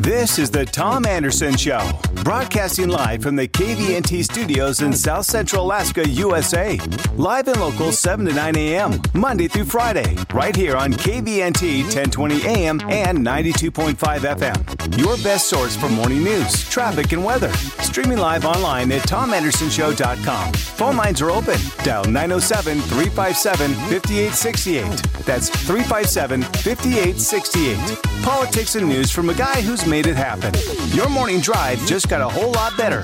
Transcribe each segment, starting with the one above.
This is the Tom Anderson Show, broadcasting live from the KVNT studios in South Central Alaska, USA. Live and local 7 to 9 a.m., Monday through Friday, right here on KVNT 1020 a.m. and 92.5 FM. Your best source for morning news, traffic, and weather. Streaming live online at tomandersonshow.com. Phone lines are open. Dial 907 357 5868. That's 357 5868. Politics and news from a guy who's made it happen. Your morning drive just got a whole lot better.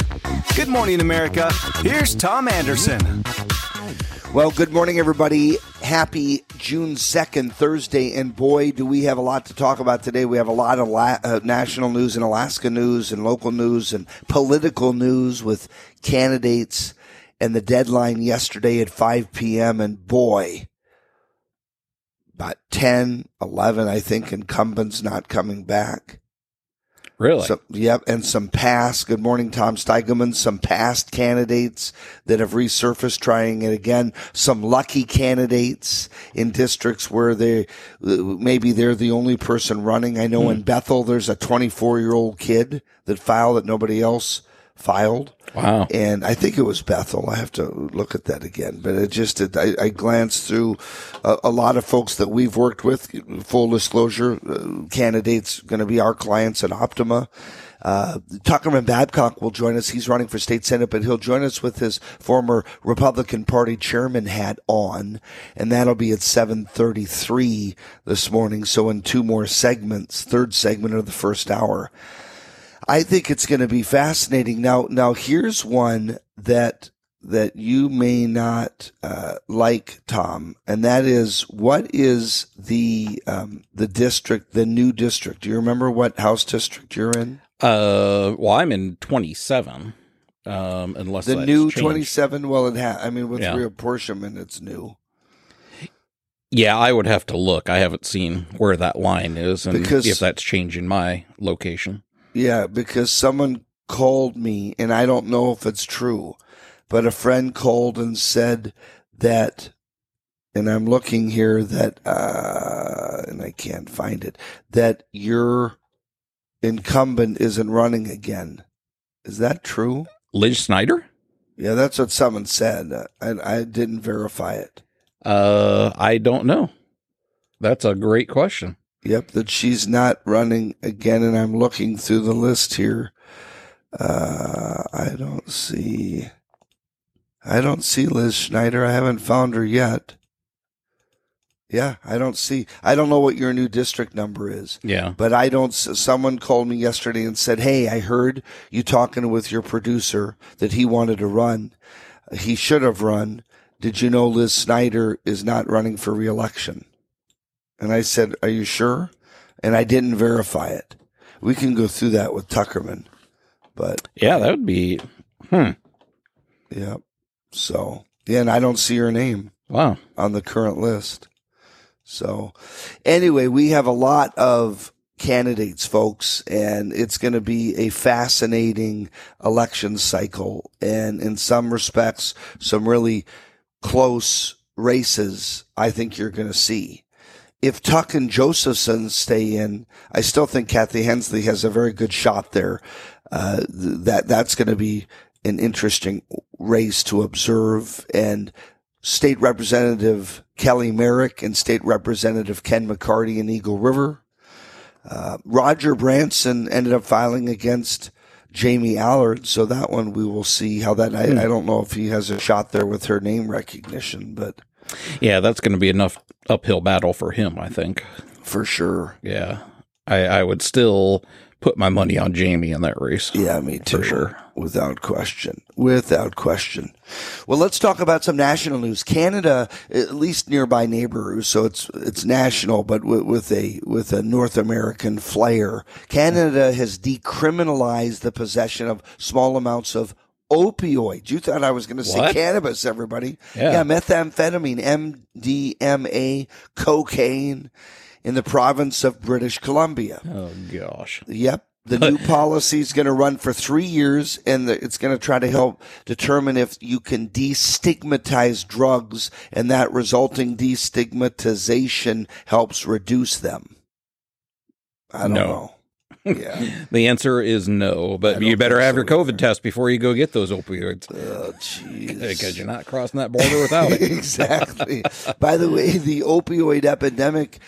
Good morning, America. Here's Tom Anderson. Well, good morning, everybody. Happy June 2nd, Thursday. And boy, do we have a lot to talk about today. We have a lot of la- uh, national news and Alaska news and local news and political news with candidates and the deadline yesterday at 5 p.m. And boy, about 10, 11, I think, incumbents not coming back. Really? So, yep, and some past. Good morning, Tom Steigelman. Some past candidates that have resurfaced, trying it again. Some lucky candidates in districts where they maybe they're the only person running. I know Hmm. in Bethel, there's a 24 year old kid that filed that nobody else filed. wow. And I think it was Bethel. I have to look at that again. But it just, it, I, I glanced through a, a lot of folks that we've worked with. Full disclosure, uh, candidates going to be our clients at Optima. Uh, Tuckerman Babcock will join us. He's running for state senate, but he'll join us with his former Republican Party chairman hat on, and that'll be at 7:33 this morning. So in two more segments, third segment of the first hour. I think it's going to be fascinating. Now, now here's one that that you may not uh, like, Tom, and that is what is the um, the district, the new district? Do you remember what house district you're in? Uh, well, I'm in 27. Um, unless The new 27. Well, it ha- I mean, with Yeah. reapportionment, it's new Yeah, I would have to look. I haven't seen where that line is and Because- if that's changing my location. Yeah, because someone called me, and I don't know if it's true, but a friend called and said that, and I'm looking here that, uh, and I can't find it, that your incumbent isn't running again. Is that true? Liz Snyder? Yeah, that's what someone said. Uh, I, I didn't verify it. Uh, I don't know. That's a great question. Yep, that she's not running again, and I'm looking through the list here. Uh, I don't see. I don't see Liz Snyder. I haven't found her yet. Yeah, I don't see. I don't know what your new district number is, Yeah. but I don't. Someone called me yesterday and said, "Hey, I heard you talking with your producer that he wanted to run. He should have run. Did you know Liz Snyder is not running for reelection?" And I said, Are you sure? And I didn't verify it. We can go through that with Tuckerman. But Yeah, that would be. Hmm. yeah. So, yeah, and I don't see her name Wow. on the current list. So, anyway, we have a lot of candidates, folks, and it's going to be a fascinating election cycle. And in some respects, some really close races I think you're going to see. If Tuck and Josephson stay in, I still think Kathy Henslee has a very good shot there. Uh, th- that that's going to be an interesting race to observe. And State Representative Kelly Merrick and State Representative Ken McCarty in Eagle River. Uh, Roger Branson ended up filing against Jamie Allard, so that one we will see how that. I, I don't know if he has a shot there with her name recognition, but Yeah, that's going to be enough uphill battle for him, I think. for sure, Yeah. I, I would still put my money on Jamie in that race. yeah, me too, For sure. without question, without question. Well, let's talk about some national news. Canada, at least nearby neighbors, so it's it's national, but with, with a with a North American flair. Canada has decriminalized the possession of small amounts of opioids. You thought I was going to say cannabis, everybody? Yeah. methamphetamine, MDMA, cocaine, in the province of British Columbia. Oh, gosh. Yep. The new policy is going to run for three years, and the, it's going to try to help determine if you can destigmatize drugs, and that resulting destigmatization helps reduce them. I don't No. know. Yeah. the answer is no, but you better have your COVID test before you go get those opioids Oh, jeez. because you're not crossing that border without it. exactly. By the way, the opioid epidemic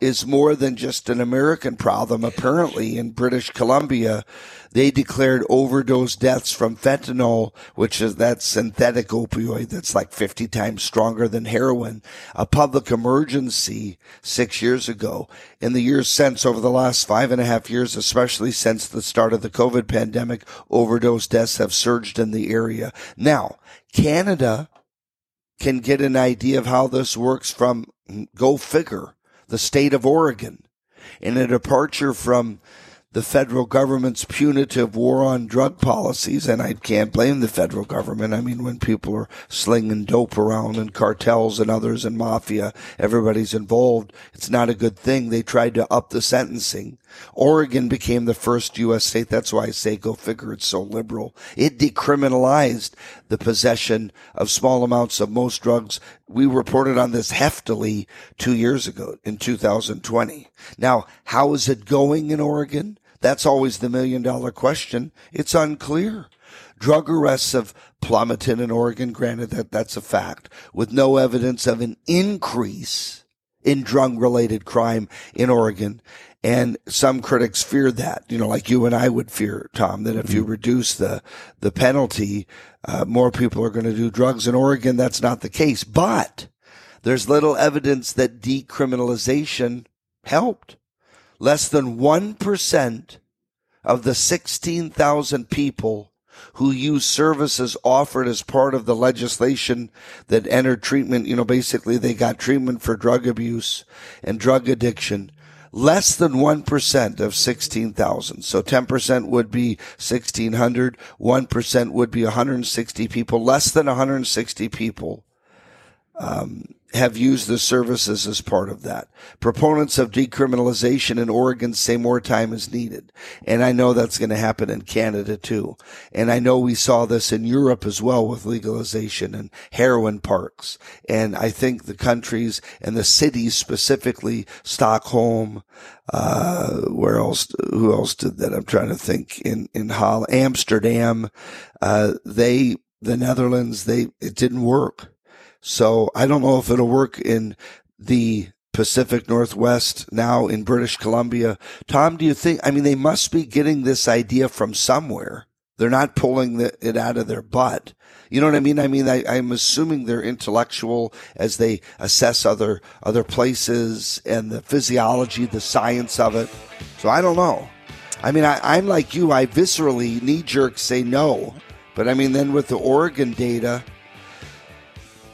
is more than just an American problem. Apparently, in British Columbia, they declared overdose deaths from fentanyl, which is that synthetic opioid that's like 50 times stronger than heroin, a public emergency six years ago. In the years since, over the last five and a half years, especially since the start of the COVID pandemic, overdose deaths have surged in the area. Now, Canada can get an idea of how this works from go figure the state of Oregon in a departure from the federal government's punitive war on drug policies. And I can't blame the federal government. I mean, when people are slinging dope around and cartels and others and mafia, everybody's involved. It's not a good thing. They tried to up the sentencing. Oregon became the first U.S. state. That's why I say go figure. It's so liberal. It decriminalized the possession of small amounts of most drugs. We reported on this heftily two years ago in 2020. Now, how is it going in Oregon? That's always the million dollar question. It's unclear. Drug arrests have plummeted in Oregon. Granted that that's a fact with no evidence of an increase in drug related crime in Oregon. And some critics fear that, you know, like you and I would fear, Tom, that if you reduce the, the penalty, uh, more people are going to do drugs in Oregon. That's not the case, but there's little evidence that decriminalization helped. Less than 1% of the 16,000 people who use services offered as part of the legislation that entered treatment, you know, basically they got treatment for drug abuse and drug addiction. Less than 1% of 16,000. So 10% would be 1,600. 1% would be 160 people. Less than 160 people um, have used the services as part of that. Proponents of decriminalization in Oregon say more time is needed. And I know that's going to happen in Canada too. And I know we saw this in Europe as well with legalization and heroin parks. And I think the countries and the cities specifically, Stockholm, uh, where else, who else did that? I'm trying to think in, in Holland, Amsterdam, uh, they, the Netherlands, they, it didn't work. So I don't know if it'll work in the Pacific Northwest now in British Columbia. Tom, do you think, I mean, they must be getting this idea from somewhere. They're not pulling the, it out of their butt. You know what I mean? I mean, I, I'm assuming they're intellectual as they assess other, other places and the physiology, the science of it. So I don't know. I mean, I, I'm like you. I viscerally knee jerk say no. But I mean, then with the Oregon data,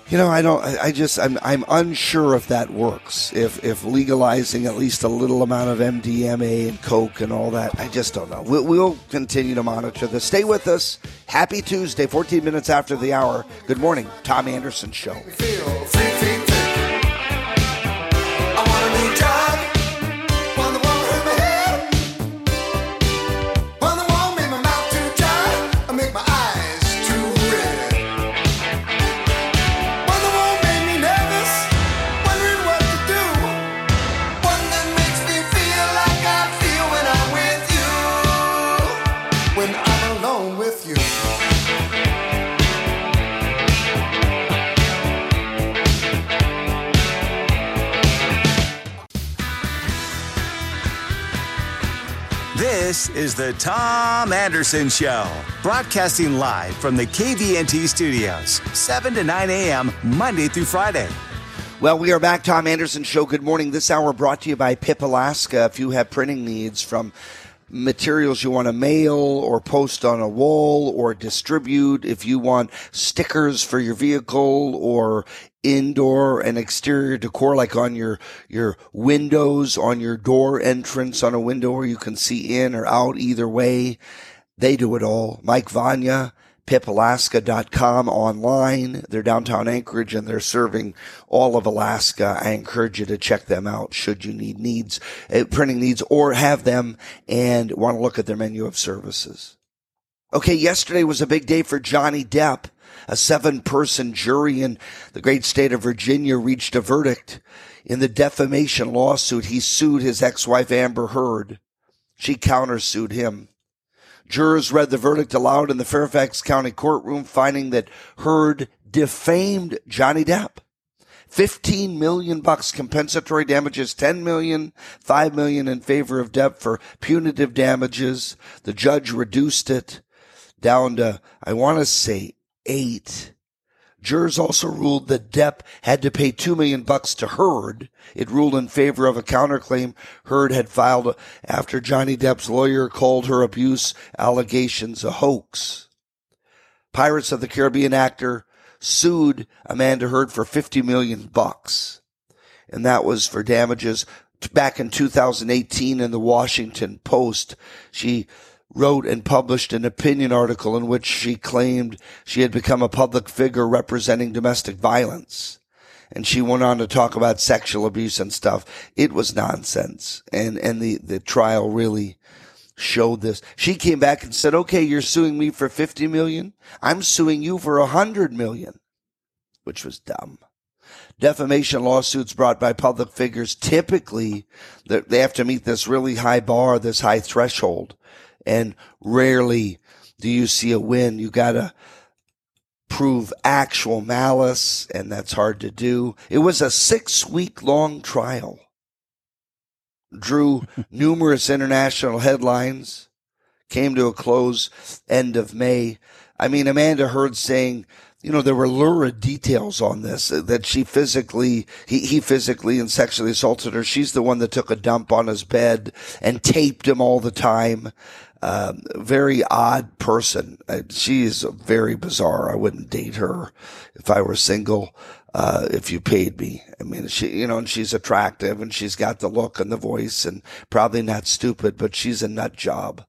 you know, I don't. I just. I'm. I'm unsure if that works. If if legalizing at least a little amount of MDMA and coke and all that. I just don't know. We'll, we'll continue to monitor this. Stay with us. Happy Tuesday. 14 minutes after the hour. Good morning, Tom Anderson Show. Is the Tom Anderson Show, broadcasting live from the KVNT studios, 7 to 9 a.m., Monday through Friday. Well, we are back. Tom Anderson Show. Good morning. This hour brought to you by Pip Alaska. If you have printing needs from materials you want to mail or post on a wall or distribute, if you want stickers for your vehicle or indoor and exterior decor like on your your windows on your door entrance on a window where you can see in or out either way they do it all. Mike vanya pipalaska.com online. They're downtown anchorage and they're serving all of alaska. I encourage you to check them out should you need needs uh, printing needs or have them and want to look at their menu of services. Okay yesterday was a big day for johnny depp a seven person jury in the great state of Virginia reached a verdict in the defamation lawsuit. He sued his ex-wife Amber Heard She countersued him. Jurors read the verdict aloud in the Fairfax County courtroom, finding that Heard defamed Johnny Depp. 15 million bucks compensatory damages, 10 million, 5 million in favor of Depp for punitive damages. The judge reduced it down to, I want to say eight. Jurors also ruled that Depp had to pay two million bucks to Heard. It ruled in favor of a counterclaim Heard had filed after Johnny Depp's lawyer called her abuse allegations a hoax. Pirates of the Caribbean actor sued Amanda Heard for 50 million bucks. And that was for damages back in 2018 in the Washington Post. She wrote and published an opinion article in which she claimed she had become a public figure representing domestic violence. And she went on to talk about sexual abuse and stuff. It was nonsense. And, and the, the trial really showed this. She came back and said, okay, you're suing me for 50 million. I'm suing you for a 100 million, which was dumb. Defamation lawsuits brought by public figures typically they have to meet this really high bar, this high threshold. And rarely do you see a win. You gotta prove actual malice and that's hard to do. It was a six week long trial drew numerous international headlines, came to a close end of May. I mean, Amanda Heard saying, you know, there were lurid details on this uh, that she physically, he, he physically and sexually assaulted her. She's the one that took a dump on his bed and taped him all the time. Very odd person. Uh, she is very bizarre. I wouldn't date her if I were single uh, if you paid me. I mean, she, you know, and she's attractive and she's got the look and the voice and probably not stupid, but she's a nut job.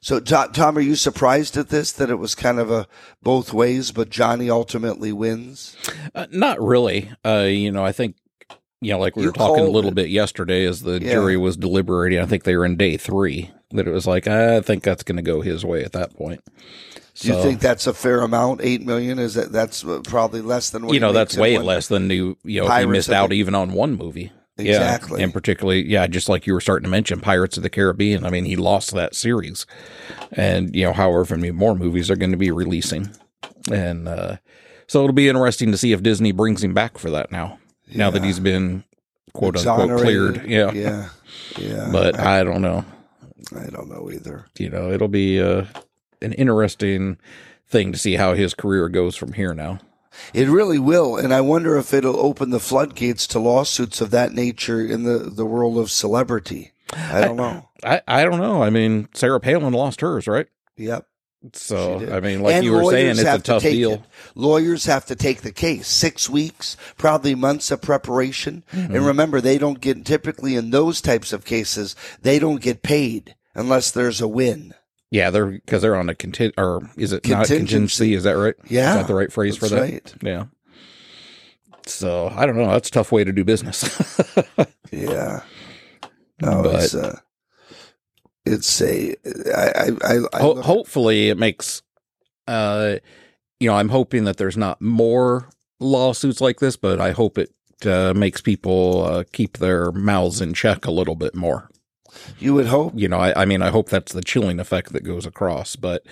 So, Tom, are you surprised at this that it was kind of a both ways, but Johnny ultimately wins? Uh, not really. Uh, you know, I think you know, like we you were talking a little it. bit yesterday as the yeah. jury was deliberating. I think they were in day three. That it was like I think that's going to go his way at that point. Do you think that's a fair amount? Eight million is that that's probably less than what you know. That's way less than you you know. He missed out the, even on one movie. Exactly, yeah, and particularly, yeah, just like you were starting to mention, Pirates of the Caribbean. I mean, he lost that series, and you know, however many more movies are going to be releasing, and uh, so it'll be interesting to see if Disney brings him back for that now. Yeah. Now that he's been quote unquote cleared, yeah, yeah, yeah. But I, I don't know. I don't know either. You know, it'll be. Uh, an interesting thing to see how his career goes from here now. It really will, and I wonder if it'll open the floodgates to lawsuits of that nature in the, the world of celebrity. I don't know. I, I don't know. I mean, Sarah Palin lost hers, right? Yep. So I mean, like and you were saying, it's a tough to deal. It. Lawyers have to take the case. Six weeks, probably months of preparation. Mm-hmm. And remember, they don't get typically in those types of cases, they don't get paid unless there's a win. Yeah, they're because they're on a content or is it not contingency? Is that right? Yeah, is that the right phrase for that? Right. Yeah. So I don't know. That's a tough way to do business. yeah. No, but, it's uh, it's a. I, I, I ho- hopefully it makes. Uh, you know, I'm hoping that there's not more lawsuits like this, but I hope it uh, makes people uh, keep their mouths in check a little bit more. You would hope. You know, I, I, mean, I hope that's the chilling effect that goes across. But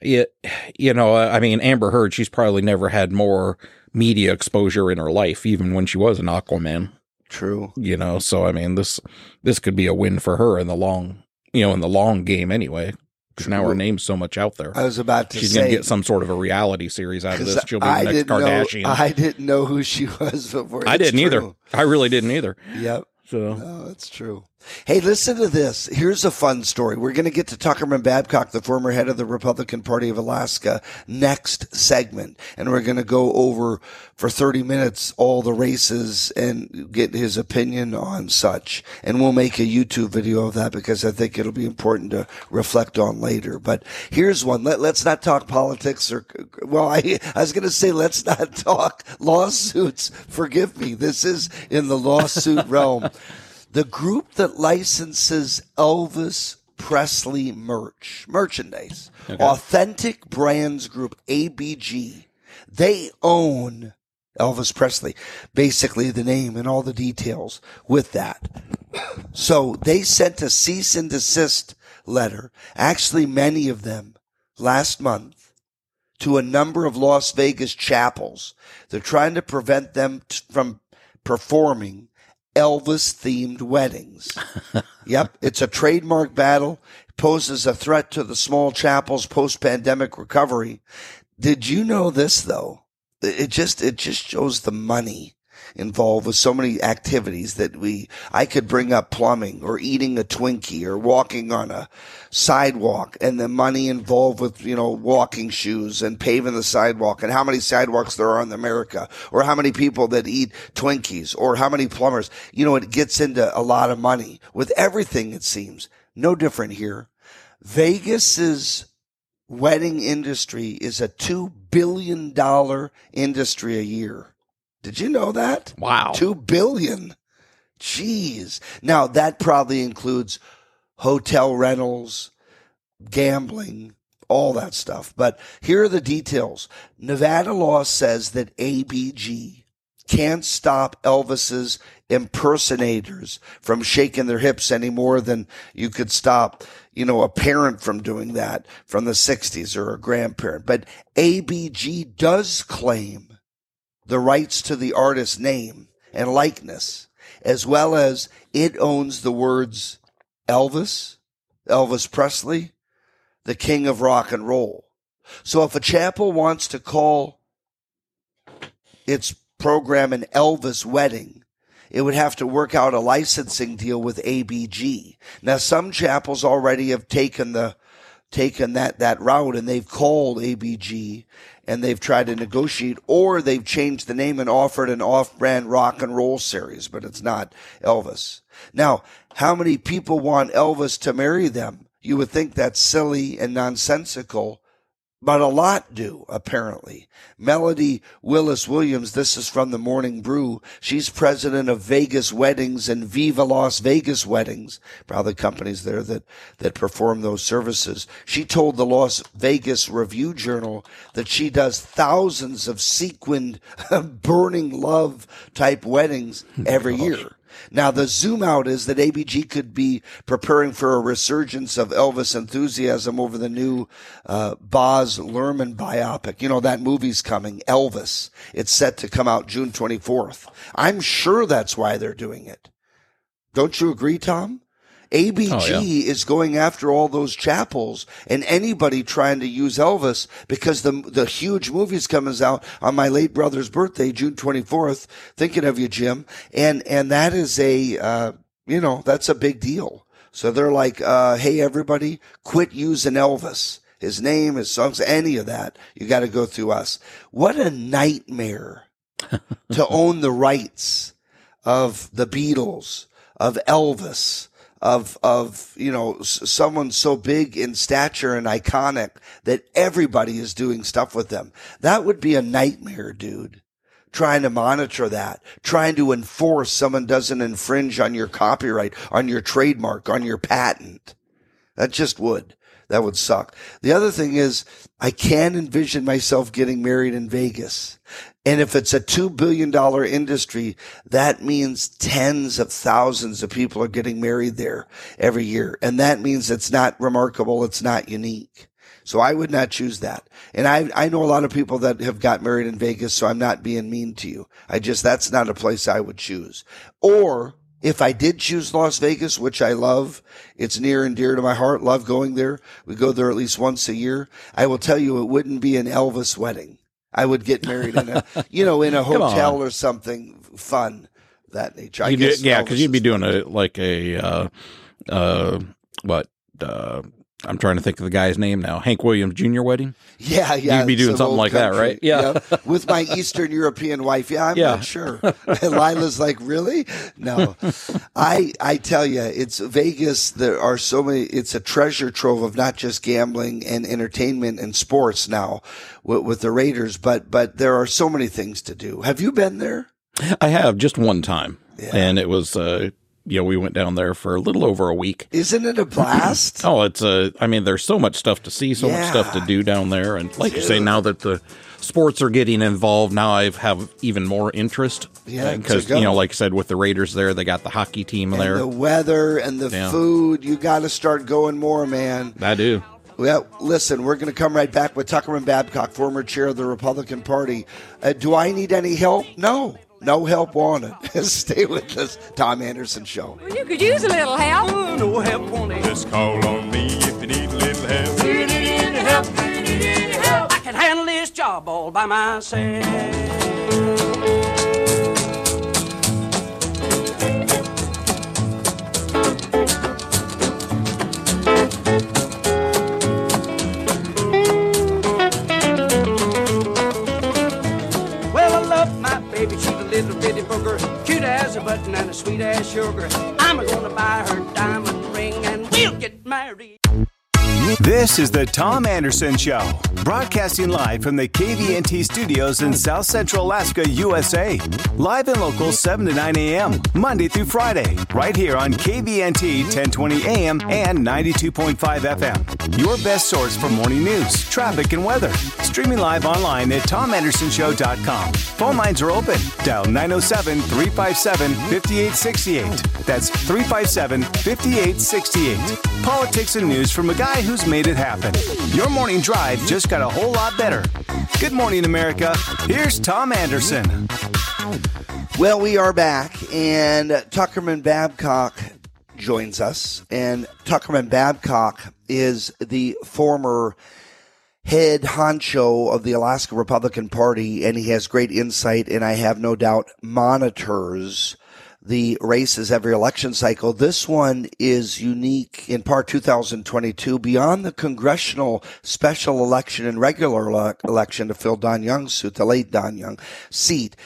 it, you know, I mean, Amber Heard, she's probably never had more media exposure in her life, even when she was an Aquaman. True. You know, so I mean, this this could be a win for her in the long, you know, in the long game anyway. Because now her name's so much out there. I was about to She's going to get some sort of a reality series out of this. She'll be the next Kardashian. Know, I didn't know who she was before. I didn't true. either. I really didn't either. Yep. So no, that's true. Hey, listen to this. Here's a fun story. We're going to get to Tuckerman Babcock, the former head of the Republican Party of Alaska, next segment. And we're going to go over for 30 minutes all the races and get his opinion on such. And we'll make a YouTube video of that because I think it'll be important to reflect on later. But here's one. Let, us not talk politics or, well, I, I was going to say let's not talk lawsuits. Forgive me. This is in the lawsuit realm the group that licenses Elvis Presley merch, merchandise, okay. Authentic Brands Group, ABG, they own Elvis Presley, basically the name and all the details with that. So they sent a cease and desist letter, actually many of them last month, to a number of Las Vegas chapels. They're trying to prevent them t- from performing Elvis themed weddings. yep, it's a trademark battle, poses a threat to the small chapels post pandemic recovery. Did you know this though? It just, it just shows the money involved with so many activities that we, I could bring up plumbing or eating a Twinkie or walking on a sidewalk and the money involved with, you know, walking shoes and paving the sidewalk and how many sidewalks there are in America or how many people that eat Twinkies or how many plumbers. You know, it gets into a lot of money with everything, it seems. No different here. Vegas's wedding industry is a $2 billion industry a year. Did you know that? Wow. Two billion. Jeez. Now that probably includes hotel rentals, gambling, all that stuff. But here are the details. Nevada law says that ABG can't stop Elvis's impersonators from shaking their hips any more than you could stop, you know, a parent from doing that from the 60s or a grandparent. But ABG does claim the rights to the artist's name and likeness, as well as it owns the words Elvis, Elvis Presley, the king of rock and roll. So if a chapel wants to call its program an Elvis wedding, it would have to work out a licensing deal with ABG. Now some chapels already have taken the taken that that route and they've called ABG and they've tried to negotiate, or they've changed the name and offered an off-brand rock and roll series, but it's not Elvis. Now, how many people want Elvis to marry them? You would think that's silly and nonsensical, but a lot do, apparently. Melody Willis Williams, this is from the Morning Brew. She's president of Vegas Weddings and Viva Las Vegas Weddings, probably companies there that, that perform those services. She told the Las Vegas Review Journal that she does thousands of sequined, burning love type weddings every year. Now, the zoom out is that ABG could be preparing for a resurgence of Elvis enthusiasm over the new uh, Baz Luhrmann biopic. You know, that movie's coming, Elvis. It's set to come out June 24th. I'm sure that's why they're doing it. Don't you agree, Tom? ABG oh, yeah. is going after all those chapels and anybody trying to use Elvis because the the huge movie's coming out on my late brother's birthday, June 24th. Thinking of you, Jim. And, and that is a, uh, you know, that's a big deal. So they're like, uh, hey, everybody, quit using Elvis. His name, his songs, any of that. You got to go through us. What a nightmare to own the rights of the Beatles, of Elvis, of of you know someone so big in stature and iconic that everybody is doing stuff with them. That would be a nightmare, dude. Trying to monitor that, trying to enforce someone doesn't infringe on your copyright, on your trademark, on your patent. That just would. That would suck. The other thing is, I can envision myself getting married in Vegas. And if it's a $2 billion industry, that means tens of thousands of people are getting married there every year. And that means it's not remarkable. It's not unique. So I would not choose that. And I, I know a lot of people that have got married in Vegas, so I'm not being mean to you. I just, that's not a place I would choose. Or if I did choose Las Vegas, which I love, it's near and dear to my heart, love going there. We go there at least once a year. I will tell you, it wouldn't be an Elvis wedding. I would get married in a, you know, in a hotel or something fun that nature. I guess yeah, because you'd be doing a like a uh, uh, what uh, I'm trying to think of the guy's name now. Hank Williams Jr. wedding. Yeah, yeah. You'd be doing something like country. that, right? Yeah. yeah. With my Eastern European wife. Yeah, I'm yeah. not sure. And Lila's like, really? No. I I tell you, it's Vegas. There are so many. It's a treasure trove of not just gambling and entertainment and sports now with, with the Raiders, but but there are so many things to do. Have you been there? I have just one time, yeah. and it was. Uh, you know, we went down there for a little over a week. Isn't it a blast? oh, it's a. I mean, there's so much stuff to see, so yeah. much stuff to do down there, and like Dude. you say, now that the sports are getting involved, now I have even more interest. Yeah, because you know, like I said, with the Raiders there, they got the hockey team and there. The weather and the yeah. food, you got to start going more, man. I do. Well, listen, we're going to come right back with Tuckerman Babcock, former chair of the Republican Party. Uh, do I need any help? No. No help wanted. Stay with us. Tom Anderson Show. Well, you could use a little help. Oh, no help wanted. Just call on me if you need a little help. Do you need any help? Do you need any help? I can handle this job all by myself. As a button and a sweet as sugar. I'm gonna buy her diamond ring and we'll get married. This is the Tom Anderson Show, broadcasting live from the KVNT studios in South Central Alaska, USA. Live and local 7 to 9 a.m., Monday through Friday, right here on KVNT 1020 AM and 92.5 FM. Your best source for morning news, traffic, and weather. Streaming live online at tomandersonshow.com. Phone lines are open. Dial 907 357 5868. That's 357 5868. Politics and news from a guy who's made it happen. Your morning drive just got a whole lot better. Good morning, America. Here's Tom Anderson. Well, we are back, and Tuckerman Babcock joins us. And Tuckerman Babcock is the former head honcho of the Alaska Republican Party, and he has great insight, and I have no doubt monitors the races every election cycle. This one is unique in part 2022 beyond the congressional special election and regular ele- election to fill Don Young's suit, the late Don Young seat.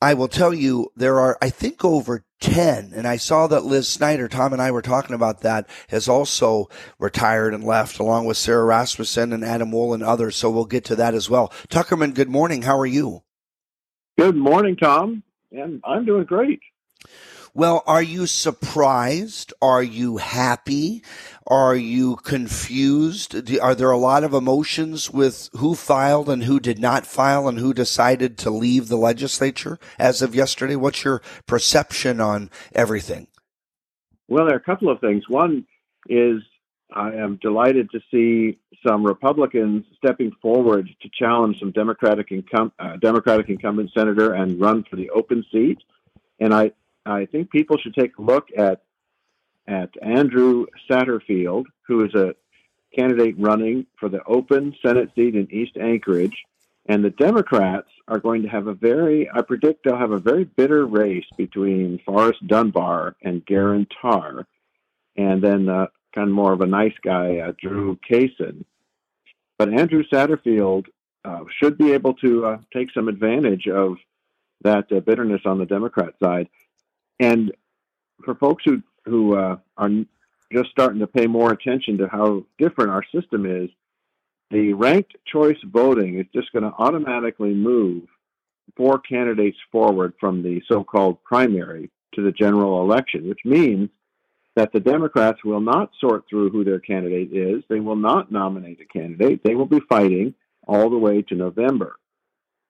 I will tell you, there are, I think, over 10. And I saw that Liz Snyder, Tom and I were talking about that, has also retired and left, along with Sara Rasmussen and Adam Wool and others. So we'll get to that as well. Tuckerman, good morning. How are you? Good morning, Tom. And I'm doing great. Well, are you surprised? Are you happy? Are you confused? Are there a lot of emotions with who filed and who did not file and who decided to leave the legislature as of yesterday? What's your perception on everything? Well, there are a couple of things. One is I am delighted to see some Republicans stepping forward to challenge some Democratic, incum- uh, Democratic incumbent senator and run for the open seat. And I, I think people should take a look at at Andrew Satterfield, who is a candidate running for the open Senate seat in East Anchorage. And the Democrats are going to have a very, I predict they'll have a very bitter race between Forrest Dunbar and Geran Tarr, and then uh, kind of more of a nice guy, uh, Drew Kaysen. But Andrew Satterfield uh, should be able to uh, take some advantage of that uh, bitterness on the Democrat side. And for folks who who uh, are just starting to pay more attention to how different our system is, the ranked choice voting is just going to automatically move four candidates forward from the so-called primary to the general election, which means that the Democrats will not sort through who their candidate is. They will not nominate a candidate. They will be fighting all the way to November.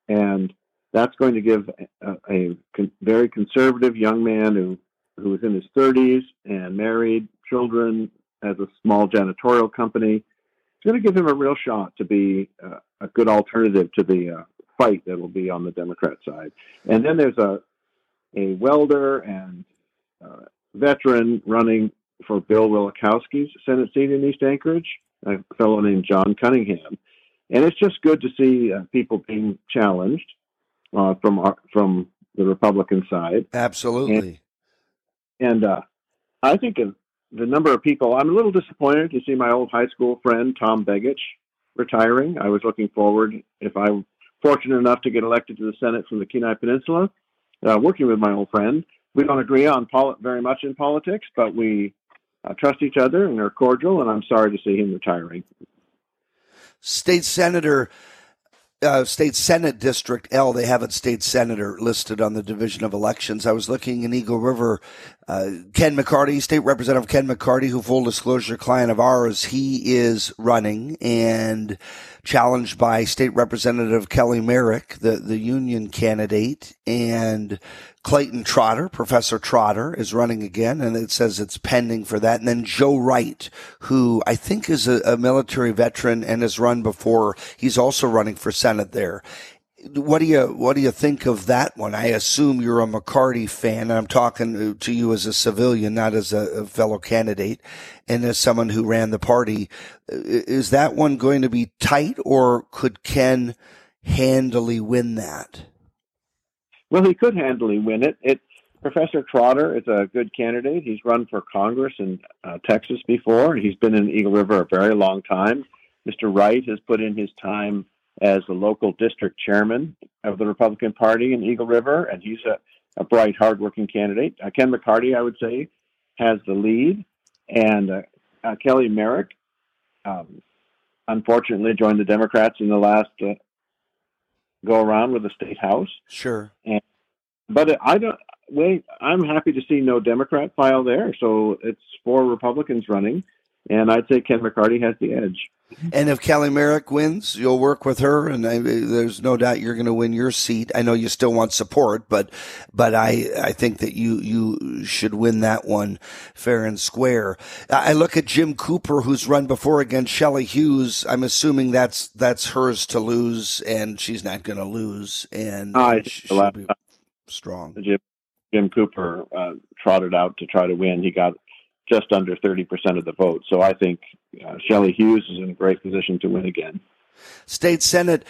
And that's going to give a, a con- very conservative young man who who is in his 30s and married, children, has a small janitorial company. It's going to give him a real shot to be uh, a good alternative to the uh, fight that will be on the Democrat side. And then there's a a welder and uh, veteran running for Bill Wielechowski's Senate seat in East Anchorage, a fellow named John Cunningham. And it's just good to see uh, people being challenged uh, from our, from the Republican side. Absolutely. And, and uh, I think the number of people. I'm a little disappointed to see my old high school friend Tom Begich retiring. I was looking forward, if I'm fortunate enough to get elected to the Senate from the Kenai Peninsula, uh, working with my old friend. We don't agree on poli- very much in politics, but we uh, trust each other and are cordial. And I'm sorry to see him retiring. State Senator uh, state senate district L. They have a state senator listed on the division of elections. I was looking in Eagle River. Uh, Ken McCarty, state representative Ken McCarty, who full disclosure client of ours, he is running and challenged by state representative Kelly Merrick, the the union candidate, and Clayton Trotter, Professor Trotter, is running again, and it says it's pending for that. And then Joe Wright, who I think is a, a military veteran and has run before, he's also running for Senate there. What do you what do you think of that one? I assume you're a McCarty fan, and I'm talking to you as a civilian, not as a, a fellow candidate, and as someone who ran the party. Is that one going to be tight, or could Ken handily win that? Well, he could handily win it. It Professor Trotter is a good candidate. He's run for Congress in uh, Texas before. He's been in Eagle River a very long time. Mr. Wright has put in his time as the local district chairman of the Republican Party in Eagle River, and he's a, a bright, hardworking candidate. Uh, Ken McCarty, I would say, has the lead, and uh, uh Kelly Merrick, um, unfortunately, joined the Democrats in the last uh, go around with the state house. Sure. And, but I don't wait. I'm happy to see no Democrat file there. So it's four Republicans running, and I'd say Ken McCarty has the edge. And if Kelly Merrick wins, you'll work with her, and I, there's no doubt you're going to win your seat. I know you still want support, but but I I think that you you should win that one fair and square. I look at Jim Cooper, who's run before against Shelley Hughes. I'm assuming that's that's hers to lose, and she's not going to lose, and uh, she'll be strong. Jim, Jim Cooper uh, trotted out to try to win. He got just under 30% of the vote. So I think uh, Shelley Hughes is in a great position to win again. State Senate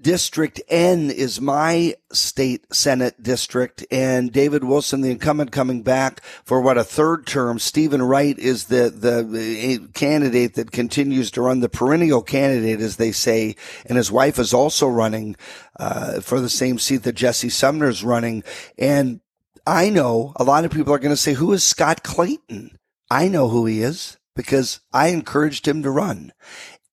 District N is my state Senate district, and David Wilson, the incumbent, coming back for what a third term. Stephen Wright is the the candidate that continues to run, the perennial candidate, as they say, and his wife is also running uh, for the same seat that Jesse Sumner is running. And I know a lot of people are going to say, "Who is Scott Clayton?" I know who he is because I encouraged him to run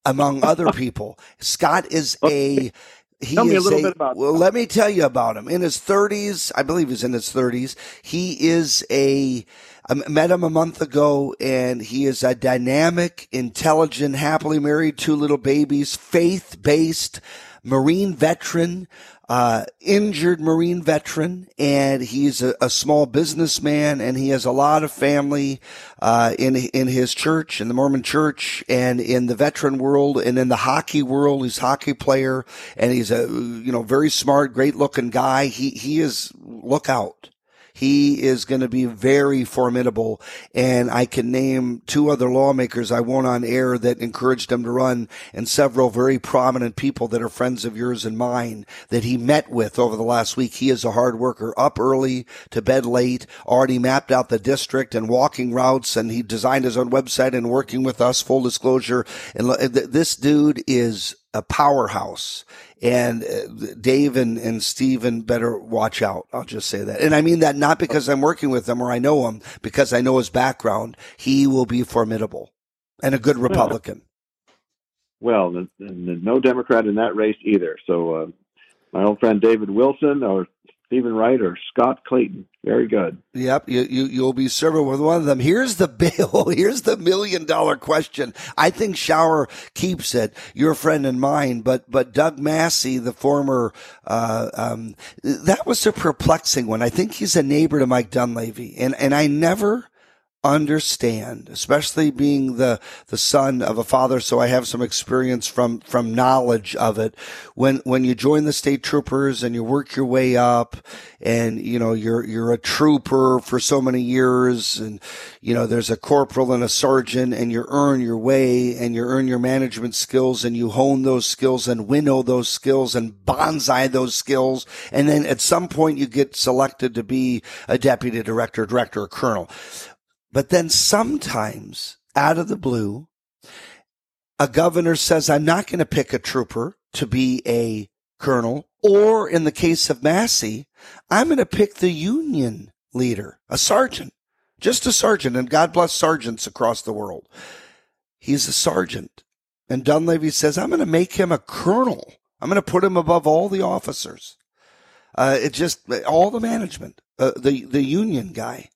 among other people. Scott is a he tell me a little a, bit about well let me tell you about him in his 30s i believe he's in his 30s he is a i met him a month ago and he is a dynamic intelligent happily married two little babies faith-based marine veteran uh, injured Marine veteran, and he's a, a, small businessman, and he has a lot of family uh, in in his church, in the Mormon Church, and in the veteran world, and in the hockey world. He's a hockey player, and he's a you know very smart, great looking guy. He he is look out. He is going to be very formidable. And I can name two other lawmakers I won't on air that encouraged him to run and several very prominent people that are friends of yours and mine that he met with over the last week. He is a hard worker, up early to bed late, already mapped out the district and walking routes. And he designed his own website and working with us, full disclosure. And uh, this dude is a powerhouse. And uh, Dave and, and Steven better watch out. I'll just say that. And I mean that not because I'm working with him or I know him, because I know his background. He will be formidable and a good Republican. Well, no Democrat in that race either. So, uh, my old friend David Wilson or Stephen Wright or Scott Clayton. Very good. Yep, you, you you'll be serving with one of them. Here's the bill. Here's the million dollar question. I think Shower keeps it. Your friend and mine, but but Doug Massie, the former, uh, um, that was a perplexing one. I think he's a neighbor to Mike Dunleavy, and and I never understand, especially being the, the son of a father. So I have some experience from, from knowledge of it. When, when you join the state troopers and you work your way up and, you know, you're, you're a trooper for so many years and, you know, there's a corporal and a sergeant and you earn your way and you earn your management skills and you hone those skills and winnow those skills and bonsai those skills. And then at some point you get selected to be a deputy director, director, or colonel but then sometimes out of the blue, a governor says, I'm not going to pick a trooper to be a colonel. Or in the case of Massie, I'm going to pick the union leader, a sergeant, just a sergeant. And God bless sergeants across the world. He's a sergeant. And Dunleavy says, I'm going to make him a colonel. I'm going to put him above all the officers. Uh, it just all the management, uh, the the union guy.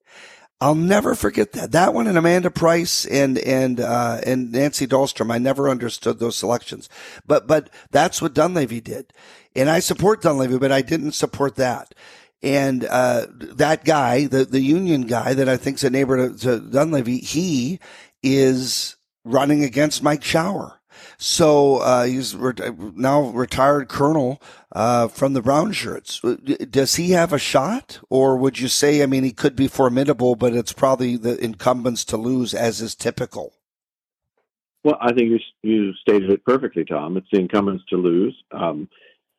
I'll never forget that. That one and Amanda Price and and uh, and Nancy Dahlstrom. I never understood those selections, but but that's what Dunleavy did, and I support Dunleavy, but I didn't support that. And uh, that guy, the the union guy that I think's a neighbor to, to Dunleavy, he is running against Mike Shower. So uh, he's re- now retired colonel uh, from the brown shirts. Does he have a shot, or would you say? I mean, he could be formidable, but it's probably the incumbents to lose, as is typical. Well, I think you, you stated it perfectly, Tom. It's the incumbents to lose. Um,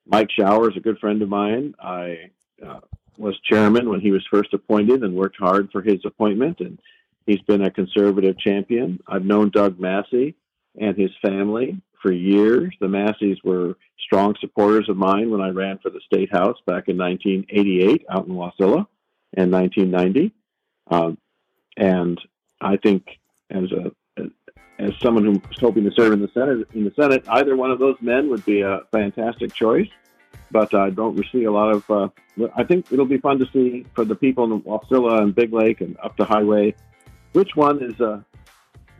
Mike Shower is a good friend of mine. I uh, was chairman when he was first appointed and worked hard for his appointment, and he's been a conservative champion. I've known Doug Massie and his family for years. The Massies were strong supporters of mine when I ran for the state house back in 1988 out in Wasilla and 1990. Um, and I think as a as someone who's hoping to serve in the Senate, in the Senate, either one of those men would be a fantastic choice. But I don't see a lot of. Uh, I think it'll be fun to see for the people in Wasilla and Big Lake and up the highway, which one is uh,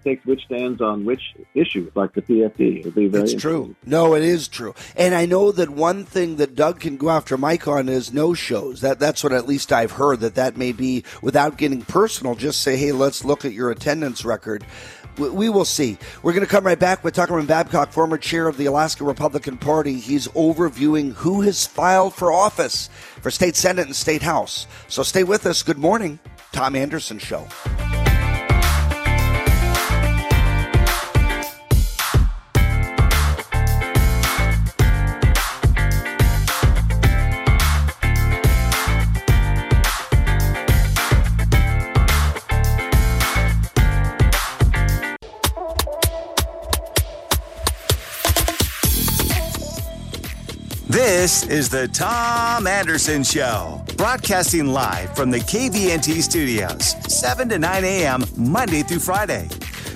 takes which stands on which issues, like the PFD. It'll be very. It's true. No, it is true. And I know that one thing that Doug can go after Mike on is no shows. That that's what at least I've heard. That that may be without getting personal. Just say, hey, let's look at your attendance record. We, we will see. We're going to come right back with Tuckerman Babcock, former chair of the Alaska Republican Party. He's overviewing who has filed for office for state senate and state house. So stay with us. Good morning, Tom Anderson Show. This is the Tom Anderson Show, broadcasting live from the KVNT studios, 7 to 9 a.m., Monday through Friday.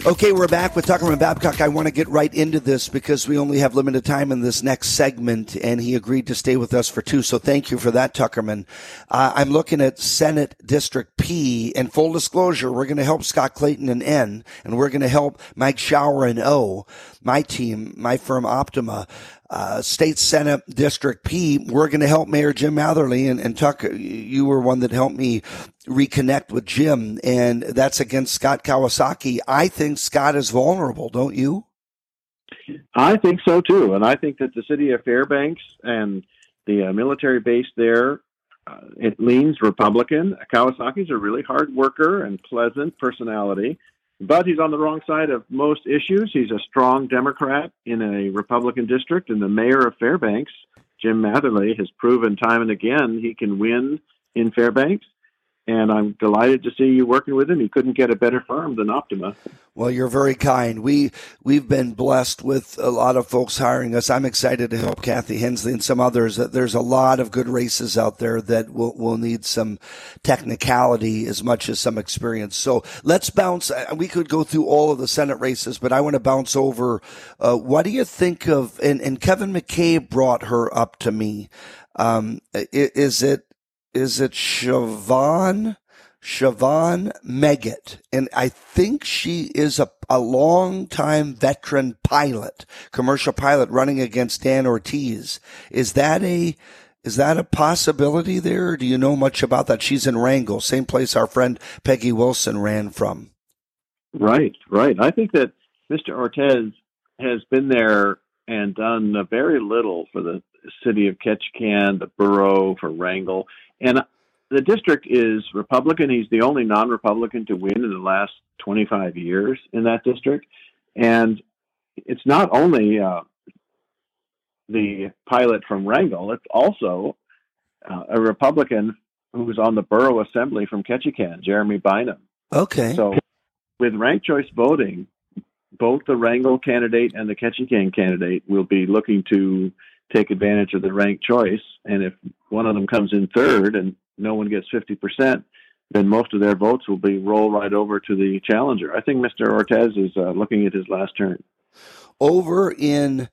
Okay, we're back with Tuckerman Babcock. I want to get right into this because we only have limited time in this next segment, and he agreed to stay with us for two. So thank you for that, Tuckerman. Uh, I'm looking at Senate District P, and full disclosure, we're going to help Scott Clayton and N, and we're going to help Mike Shower and O, my team, my firm Optima uh, State Senate District P, we're going to help Mayor Jim Matherly and, and. You were one that helped me reconnect with Jim, and that's against Scott Kawasaki. I think Scott is vulnerable, don't you? I think so too, and I think that the city of Fairbanks and the uh, military base there, uh, it leans Republican. Kawasaki's a really hard worker and pleasant personality. But he's on the wrong side of most issues. He's a strong Democrat in a Republican district, and the mayor of Fairbanks, Jim Matherly, has proven time and again he can win in Fairbanks and I'm delighted to see you working with him. He couldn't get a better firm than Optima. Well, you're very kind. We we've been blessed with a lot of folks hiring us. I'm excited to help Kathy Henslee and some others. There's a lot of good races out there that will will need some technicality as much as some experience. So let's bounce. Uh, we could go through all of the Senate races, but I want to bounce over. Uh, what do you think of? And, and Kevin McCabe brought her up to me. Um, is it is it Siobhan? Siobhan Meggett, and I think she is a, a long time veteran pilot, commercial pilot running against Dan Ortiz. Is that a, is that a possibility there? do you know much about that? She's in Wrangell, same place our friend Peggy Wilson ran from. Right, right. I think that Mr. Ortiz has been there and done very little for the city of Ketchikan, the borough, for Wrangell. And the district is Republican. He's the only non Republican to win in the last 25 years in that district. And it's not only uh, the pilot from Wrangell, it's also uh, a Republican who's on the borough assembly from Ketchikan, Jeremy Bynum. Okay. So with ranked choice voting, both the Wrangell candidate and the Ketchikan candidate will be looking to take advantage of the ranked choice. And if one of them comes in third and no one gets 50%, then most of their votes will be roll right over to the challenger. I think Mr. Ortiz is uh, looking at his last turn. Over in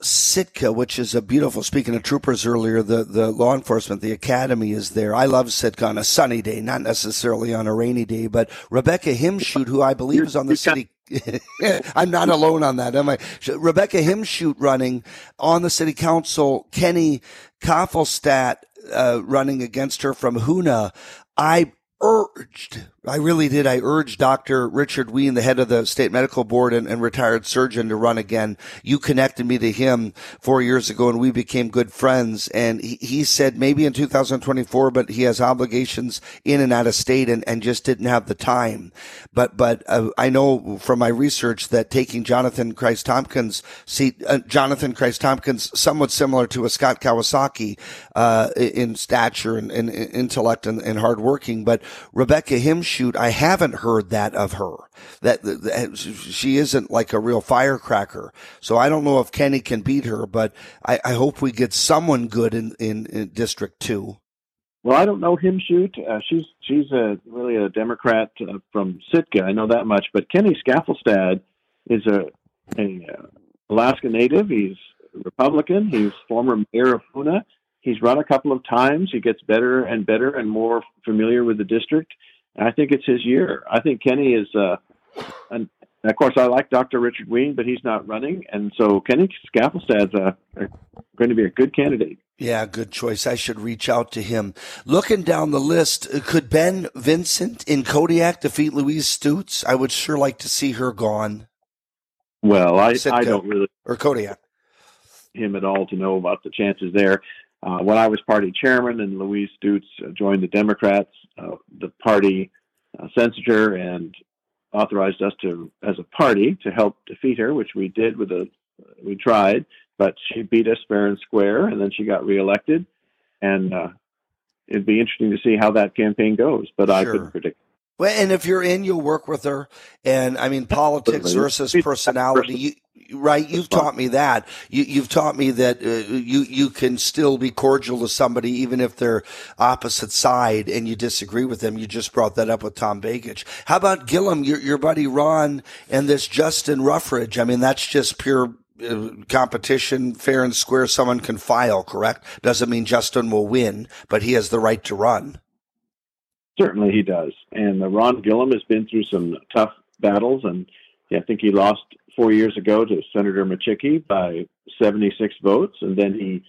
Sitka, which is a beautiful, speaking of troopers earlier, the, the law enforcement, the academy is there. I love Sitka on a sunny day, not necessarily on a rainy day, but Rebecca Himschoot, who I believe is on the city. I'm not alone on that, am I? Rebecca Himschoot running on the city council, Kenny Koffelstadt uh, running against her from Hoonah. I urged, I really did. I urged Dr. Richard Wien, the head of the state medical board and, and, retired surgeon to run again. You connected me to him four years ago and we became good friends. And he, he said maybe in 2024, but he has obligations in and out of state and, and just didn't have the time. But, but uh, I know from my research that taking Jonathan Kreiss-Tomkins seat, uh, Jonathan Kreiss-Tomkins, somewhat similar to a Scott Kawasaki, uh, in stature and, and intellect and, and hardworking, but Rebecca Himschoot, I haven't heard that of her. That, that, she isn't like a real firecracker. So I don't know if Kenny can beat her, but I, I hope we get someone good in, in, in District Two. Well, I don't know Himschoot. Uh, she's she's a really a Democrat uh, from Sitka. I know that much. But Kenny Skaflestad is a, a uh, Alaska native. He's Republican. He's former mayor of Hoonah. He's run a couple of times. He gets better and better and more familiar with the district. I think it's his year. I think Kenny is, uh, and of course, I like Dr. Richard Wien, but he's not running. And so Kenny Skaflestad's uh, going to be a good candidate. Yeah, good choice. I should reach out to him. Looking down the list, uh, could Ben Vincent in Kodiak defeat Louise Stutes? I would sure like to see her gone. Well, I, I don't really. Or Kodiak. Him at all to know about the chances there. Uh, when I was party chairman and Louise Stutes uh, joined the Democrats, the party uh, censored her and authorized us to, as a party, to help defeat her, which we did with a, we tried, but she beat us fair and square, and then she got reelected, and uh, it'd be interesting to see how that campaign goes. But sure. I couldn't predict. Well, and if you're in, you'll work with her. And I mean, politics versus personality. You, right? You've taught me that. You, have taught me that uh, you you can still be cordial to somebody even if they're opposite side and you disagree with them. You just brought that up with Tom Begich. How about Gillham, your your buddy Ron, and this Justin Ruffridge? I mean, that's just pure. Uh, competition, fair and square, someone can file, correct? Doesn't mean Justin will win, but he has the right to run. Certainly he does. And uh, Ron Gillham has been through some tough battles, and I think he lost four years ago to Senator Micciche by 76 votes, and then he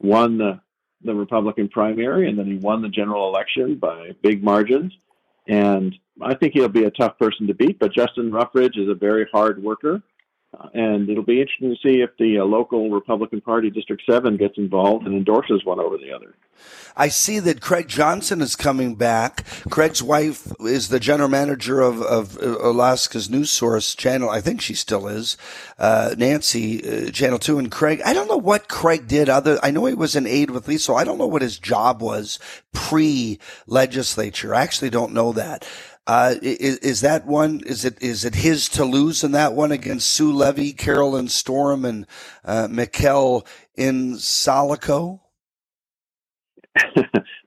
won the the Republican primary, and then he won the general election by big margins. And I think he'll be a tough person to beat. But Justin Ruffridge is a very hard worker, and it'll be interesting to see if the uh, local Republican Party, District 7, gets involved and endorses one over the other. I see that Craig Johnson is coming back. Craig's wife is the general manager of, of uh, Alaska's news source channel. I think she still is. Uh, Nancy, uh, Channel 2. And Craig, I don't know what Craig did other, I know he was an aide with Lisa. I don't know what his job was pre legislature. I actually don't know that. Uh, is, is, that one? Is it is it his to lose in that one against Sue Levy, Carolyn Storm, and uh, Mikkel Insalaco?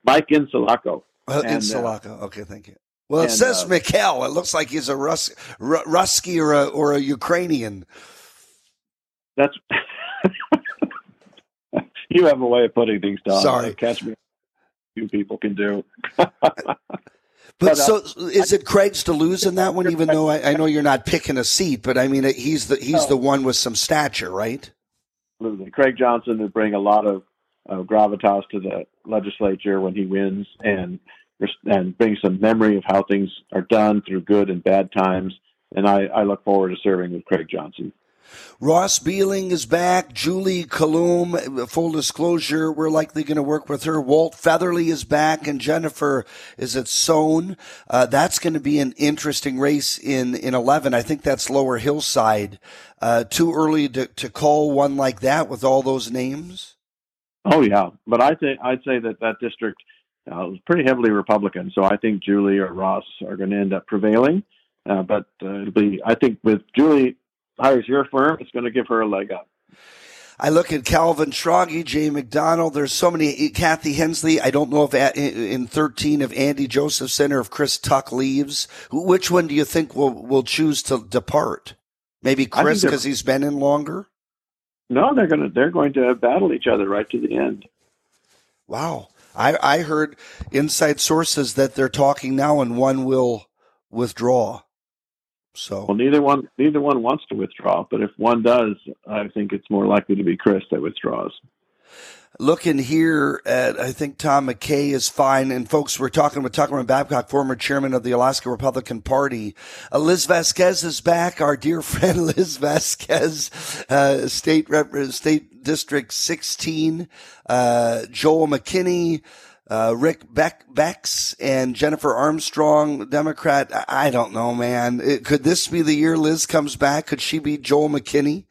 Mike Insalaco. Uh, Insalaco. Uh, okay, thank you. Well, it and, says uh, Mikkel. It looks like he's a Rus- R- Rusky or a or a Ukrainian. That's. you have a way of putting things down. Sorry, catch me. Few people can do. But, so is it Craig's to lose in that one? Even though I, I, know you're not picking a seat, but I mean he's the he's no. the one with some stature, right? Absolutely, Craig Johnson would bring a lot of uh, gravitas to the legislature when he wins, and and bring some memory of how things are done through good and bad times. And I, I look forward to serving with Craig Johnson. Ross Bieling is back. Julie Coulombe, full disclosure, we're likely going to work with her. Walt Featherly is back, and Jennifer is at Sohn. Uh, that's going to be an interesting race in, in 11. I think that's Lower Hillside. Uh, too early to, to call one like that with all those names? Oh, yeah. But I think, I'd say that that district uh, was pretty heavily Republican. So I think Julie or Ross are going to end up prevailing. Uh, but uh, it'll be, I think with Julie hires your firm, it's going to give her a leg up. I look at Calvin Schrage, Jay McDonald. There's so many. Eh, Kathy Henslee. I don't know if in 13 if Andy Josephson or if Chris Tuck leaves. Which one do you think will will choose to depart? Maybe Chris because he's been in longer. No, they're going to they're going to battle each other right to the end. Wow. I, I heard inside sources that they're talking now and one will withdraw. So Well, neither one neither one wants to withdraw, but if one does, I think it's more likely to be Chris that withdraws. looking here at, I think Tom McKay is fine. And folks, we're talking with Tuckerman Babcock, former chairman of the Alaska Republican Party. Uh, Liz Vasquez is back. Our dear friend Liz Vasquez, uh, state rep, state district 16, uh, Joel McKinney, uh, Rick Beck, Becks and Jennifer Armstrong, Democrat. I, I don't know, man. It, could this be the year Liz comes back? Could she be Joel McKinney?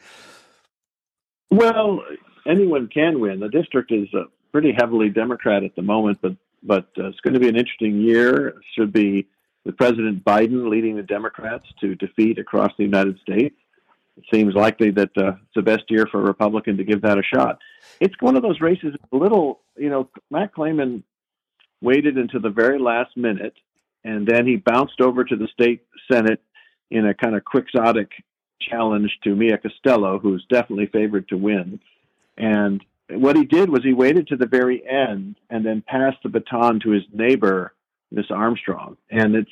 Well, anyone can win. The district is uh, pretty heavily Democrat at the moment, but but uh, it's going to be an interesting year. It should be with President Biden leading the Democrats to defeat across the United States. It seems likely that uh, it's the best year for a Republican to give that a shot. It's one of those races. A little, you know, Matt Claman waited until the very last minute, and then he bounced over to the state senate in a kind of quixotic challenge to Mia Costello, who's definitely favored to win. And what he did was he waited to the very end and then passed the baton to his neighbor, Miss Armstrong. And it's,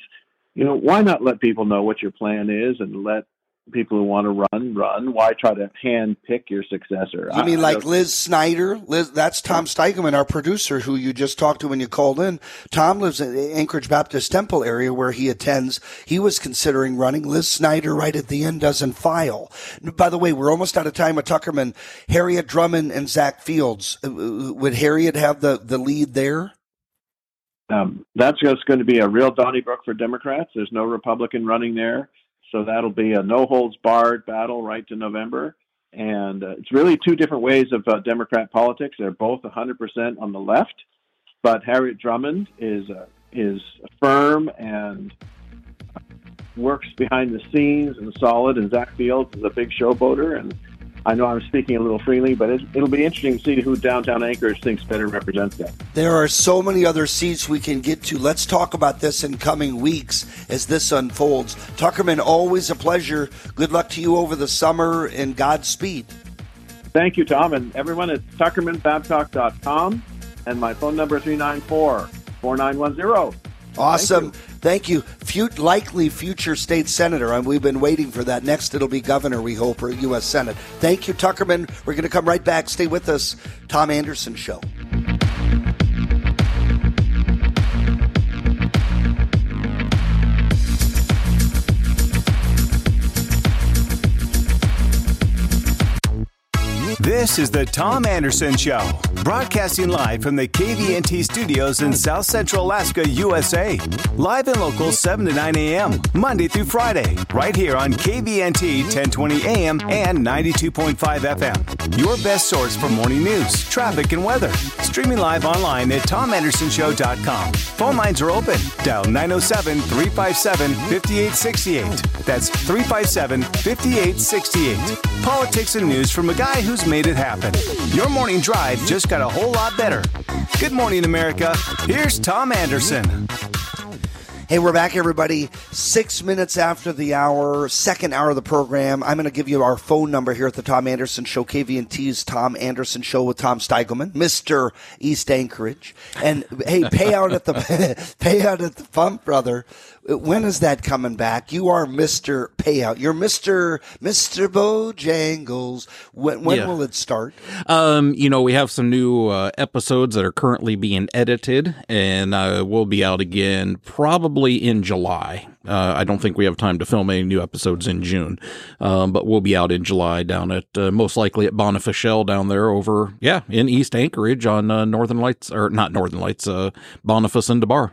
you know, why not let people know what your plan is and let people who want to run run? Why try to hand pick your successor? You mean like Liz Snyder? Liz, that's Tom Steigelman, our producer, who you just talked to when you called in. Tom lives in the Anchorage Baptist Temple area where he attends. He was considering running. Liz Snyder, right at the end, doesn't file. By the way, we're almost out of time with Tuckerman. Harriet Drummond and Zach Fields. Uh, Would Harriet have the, the lead there? um, that's just going to be a real Donnybrook for Democrats. There's no Republican running there, so that'll be a no holds barred battle right to November. And uh, it's really two different ways of uh, Democrat politics. They're both 100% on the left, but Harriet Drummond is uh, is firm and works behind the scenes and solid. And Zach Fields is a big showboater. And I know I'm speaking a little freely, but it, it'll be interesting to see who downtown Anchorage thinks better represents that. There are so many other seats we can get to. Let's talk about this in coming weeks as this unfolds. Tuckerman, always a pleasure. Good luck to you over the summer and Godspeed. Thank you, Tom. And everyone at tuckermanbabcock.com. And my phone number is 394 4910. Awesome. Thank you. Fut- likely future state senator. And we've been waiting for that. Next, it'll be governor, we hope, or U.S. Senate. Thank you, Tuckerman. We're going to come right back. Stay with us. Tom Anderson Show. This is the Tom Anderson Show, broadcasting live from the KVNT studios in South Central Alaska, USA. Live and local 7 to 9 a.m., Monday through Friday, right here on KVNT 1020 AM and 92.5 FM. Your best source for morning news, traffic, and weather. Streaming live online at tomandersonshow.com. Phone lines are open. Dial 907 357 5868. That's 357 5868. Politics and news from a guy who's made it happen. Your morning drive just got a whole lot better. Good morning, America. Here's Tom Anderson. Hey, we're back, everybody. Six minutes after the hour, second hour of the program. I'm going to give you our phone number here at the Tom Anderson Show, KVNT's Tom Anderson Show with Tom Steigelman, Mr. East Anchorage. And hey, payout at the pay out at the pump, brother. When is that coming back? You are Mr. Payout. You're Mr. Mr. Bojangles. When, when Yeah. will it start? Um, you know, we have some new uh, episodes that are currently being edited, and uh, we'll be out again probably in July. Uh, I don't think we have time to film any new episodes in June, um, but we'll be out in July down at uh, most likely at Bonifacial down there over, yeah, in East Anchorage on uh, Northern Lights, or not Northern Lights, uh, Boniface and DeBarr.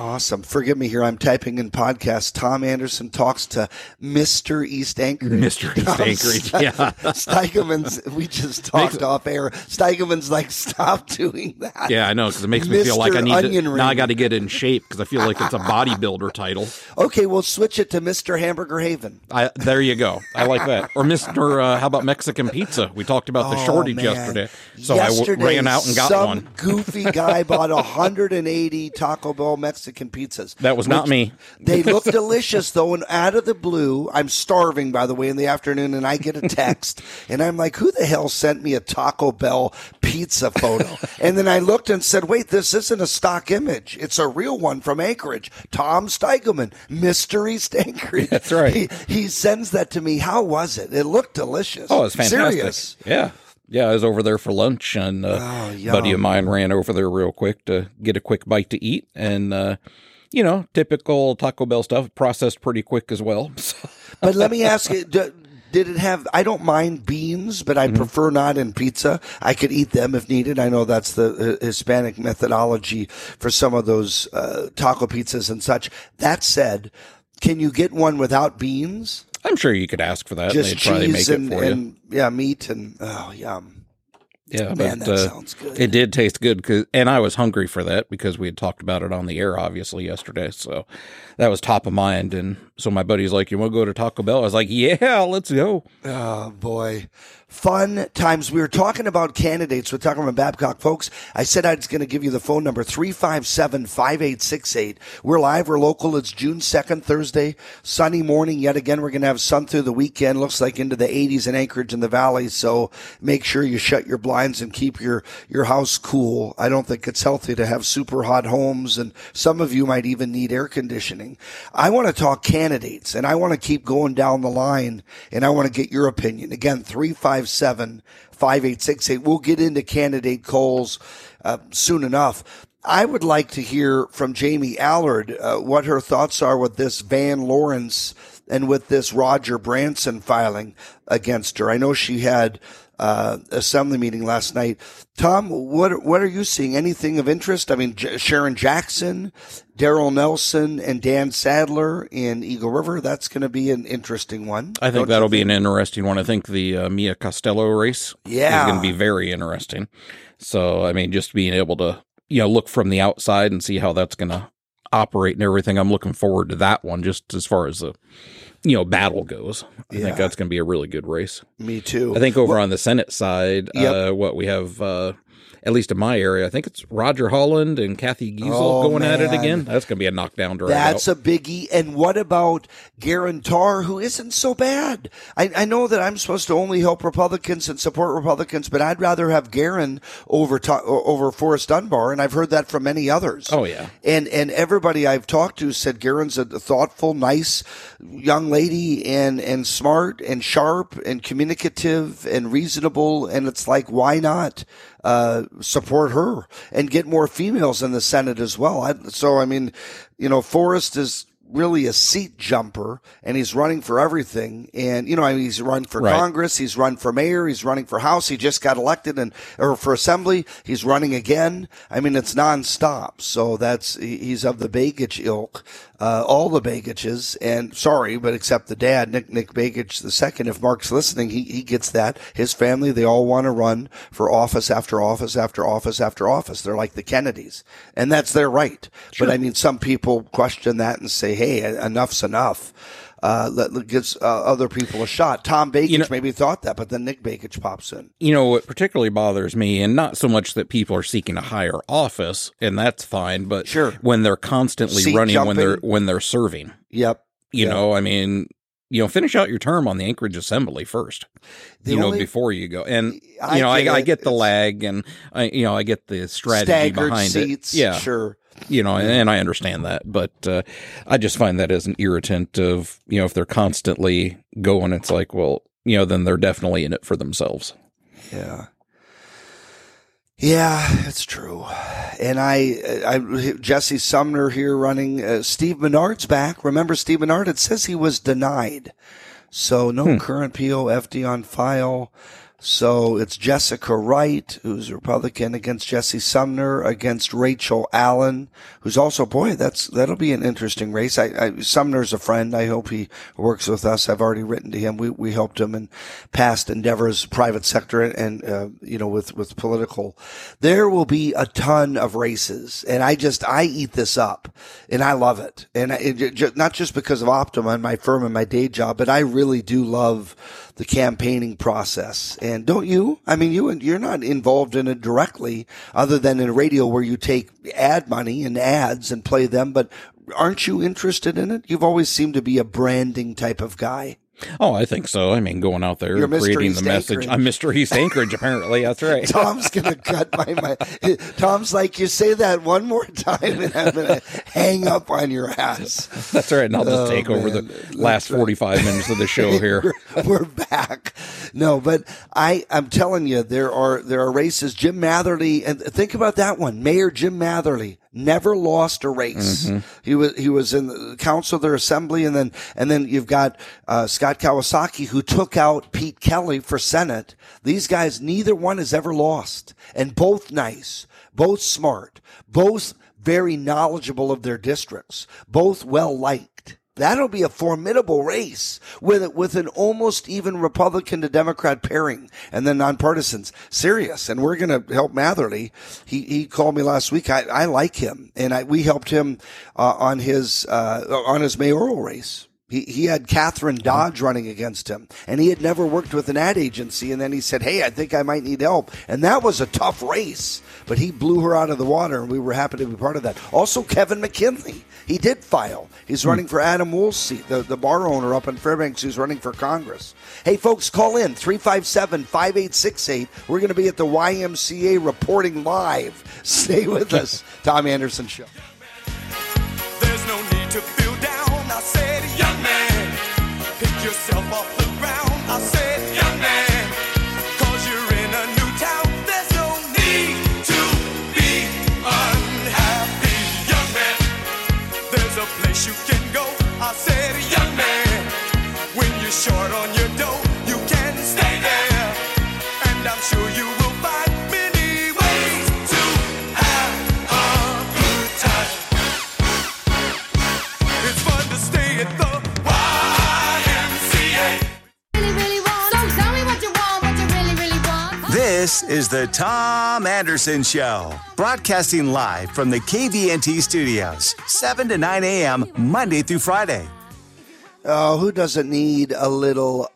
Awesome. Forgive me here. I'm typing in podcast. Tom Anderson talks to Mr. East Anchorage. Mr. East Tom Anchorage, Ste- yeah. Steigelman's, we just talked Makes- off air. Steigelman's like, stop doing that. Yeah, I know because it makes me feel like I need Onion to now. I got to get in shape because I feel like it's a bodybuilder title. Okay, we'll switch it to Mr. Hamburger Haven. I, there you go. I like that. Or Mister, uh, how about Mexican pizza? We talked about the Oh, shortage man. yesterday, so I w- ran out and got some one. goofy guy bought 180 Taco Bell Mexican Mexican pizzas. That was not me. They look delicious though, and out of the blue, I'm starving by the way in the afternoon, and I get a text, and I'm like, "Who the hell sent me a Taco Bell pizza photo?" and then I looked and said, "Wait, this isn't a stock image; it's a real one from Anchorage." Tom Steigelman, Mystery Anchorage. That's right. He, he sends that to me. How was it? It looked delicious. Oh, it's fantastic. Serious. Yeah. Yeah, I was over there for lunch, and uh, Oh, a buddy of mine ran over there real quick to get a quick bite to eat, and uh, you know, typical Taco Bell stuff, processed pretty quick as well. So, But let me ask you, d- did it have, I don't mind beans, but I Mm-hmm. prefer not in pizza. I could eat them if needed. I know that's the uh, Hispanic methodology for some of those uh, taco pizzas and such. That said, can you get one without beans? I'm sure you could ask for that. Just They'd probably make cheese it and, for you. yeah, meat and oh yum. Yeah, Man, but that uh, sounds good. it did taste good, 'cause- and I was hungry for that because we had talked about it on the air, obviously yesterday. So that was top of mind. And so my buddy's like, "You want to go to Taco Bell?" I was like, "Yeah, let's go." Oh boy. Fun times. We were talking about candidates. We're talking about Babcock folks. I said I was going to give you the phone number 357-5868. We're live. We're local. It's June 2nd, Thursday. Sunny morning. Yet again, we're going to have sun through the weekend. Looks like into the 80s in Anchorage and the Valley. So make sure you shut your blinds and keep your, your house cool. I don't think it's healthy to have super hot homes and some of you might even need air conditioning. I want to talk candidates and I want to keep going down the line and I want to get your opinion. Again, 357 5868. We'll get into candidate calls uh, soon enough. I would like to hear from Jamie Allard uh, what her thoughts are with this Van Lawrence and with this Roger Branson filing against her. I know she had uh, assembly meeting last night. Tom, what what are you seeing? Anything of interest? I mean, J- Sharon Jackson, Daryl Nelson, and Dan Saddler in Eagle River. That's going to be an interesting one. I think that'll be an interesting one. I think the uh, Mia Costello race Yeah. is going to be very interesting. So, I mean, just being able to, you know, look from the outside and see how that's going to operate and everything. I'm looking forward to that one just as far as the, you know, battle goes. I Yeah. think that's going to be a really good race. Me too. I think over on the Senate side, Yep. uh, what we have, uh, at least in my area, I think it's Roger Holland and Cathy Giessel Oh, going at it again. That's going to be a knockdown drag. That's a biggie. And what about Geran Tarr, who isn't so bad? I, I know that I'm supposed to only help Republicans and support Republicans, but I'd rather have Geran over to, over Forrest Dunbar, and I've heard that from many others. Oh, yeah. And and everybody I've talked to said Geran's a thoughtful, nice young lady, and and smart and sharp and communicative and reasonable. And it's like, why not uh, support her and get more females in the Senate as well? I, so I mean, you know, Forrest is really a seat jumper and he's running for everything. And you know I mean, he's run for Right. congress he's run for mayor he's running for house. He just got elected and or for assembly. He's running again. I mean it's nonstop. So that's he's of the baggage ilk uh, all the Begiches and sorry but except the dad nick nick Begich the second if mark's listening he, he gets that. His family they all want to run for office after office after office after office. They're like the kennedys and that's their right. But i mean some people question that and say hey enough's enough uh, let, let gives uh, other people a shot. Tom Begich know- maybe thought that, but then Nick Begich pops in. you know what particularly bothers me and not so much that people are seeking a higher office and that's fine but Sure. when they're constantly Seat running when they're when they're serving Yep. you Yeah. know i mean you know finish out your term on the anchorage assembly first The you know before you go and I you know get I, I get the lag and i you know i get the strategy behind seats. it yeah Sure. You know, and I understand that, but uh, I just find that as an irritant of you know if they're constantly going, it's like, well, you know, then they're definitely in it for themselves. Yeah. Yeah, it's true. And I, I, Jesse Sumner here running. Uh, Steve Menard's back. Remember Steve Menard? It says he was denied. So no current POFD on file. So it's Jessica Wright, who's a Republican, against Jesse Sumner, against Rachel Allen, who's also, boy, that's, that'll be an interesting race. I, I, Sumner's a friend. I hope he works with us. I've already written to him. We, we helped him in past endeavors, private sector and, uh, you know, with, with political. There will be a ton of races and I just, I eat this up and I love it. And I, it, not just because of Optima and my firm and my day job, but I really do love the campaigning process. And don't you? I mean, you you're not involved in it directly, other than in radio where you take ad money and ads and play them. But aren't you interested in it? You've always seemed to be a branding type of guy. Oh, I think so. I mean, going out there You're creating the message. I'm Mr. East Anchorage, apparently. That's right. Tom's gonna cut my, my Tom's like, you say that one more time and I'm gonna hang up on your ass. That's right. And I'll just Oh, take over man. the last 45 minutes of the show here. we're, we're back. No, but I, I'm telling you, there are there are races. Jim Matherly, and think about that one. Mayor Jim Matherly never lost a race. He was he was in the council of their assembly, and then and then you've got uh, Scott Kawasaki who took out Pete Kelly for Senate. These guys, neither one has ever lost, and both nice, both smart, both very knowledgeable of their districts, both well liked. That'll be a formidable race with with an almost even Republican to Democrat pairing, and then nonpartisans. Serious, and we're going to help Matherly. He he called me last week. I, I like him, and I, we helped him uh, on his uh, on his mayoral race. He, he had Catherine uh-huh. Dodge running against him, and he had never worked with an ad agency. And then he said, "Hey, I think I might need help." And that was a tough race, but he blew her out of the water, and we were happy to be part of that. Also, Kevin McKinley, he did file. He's hmm. running for Adam Wool's seat, the, the bar owner up in Fairbanks who's running for Congress. Hey, folks, call in 357 5868. We're going to be at the YMCA reporting live. Stay with us. Tom Anderson Show. Yourself off the ground. I said, This is the Tom Anderson Show, broadcasting live from the KVNT studios, 7 to 9 a.m., Monday through Friday. Oh, who doesn't need a little?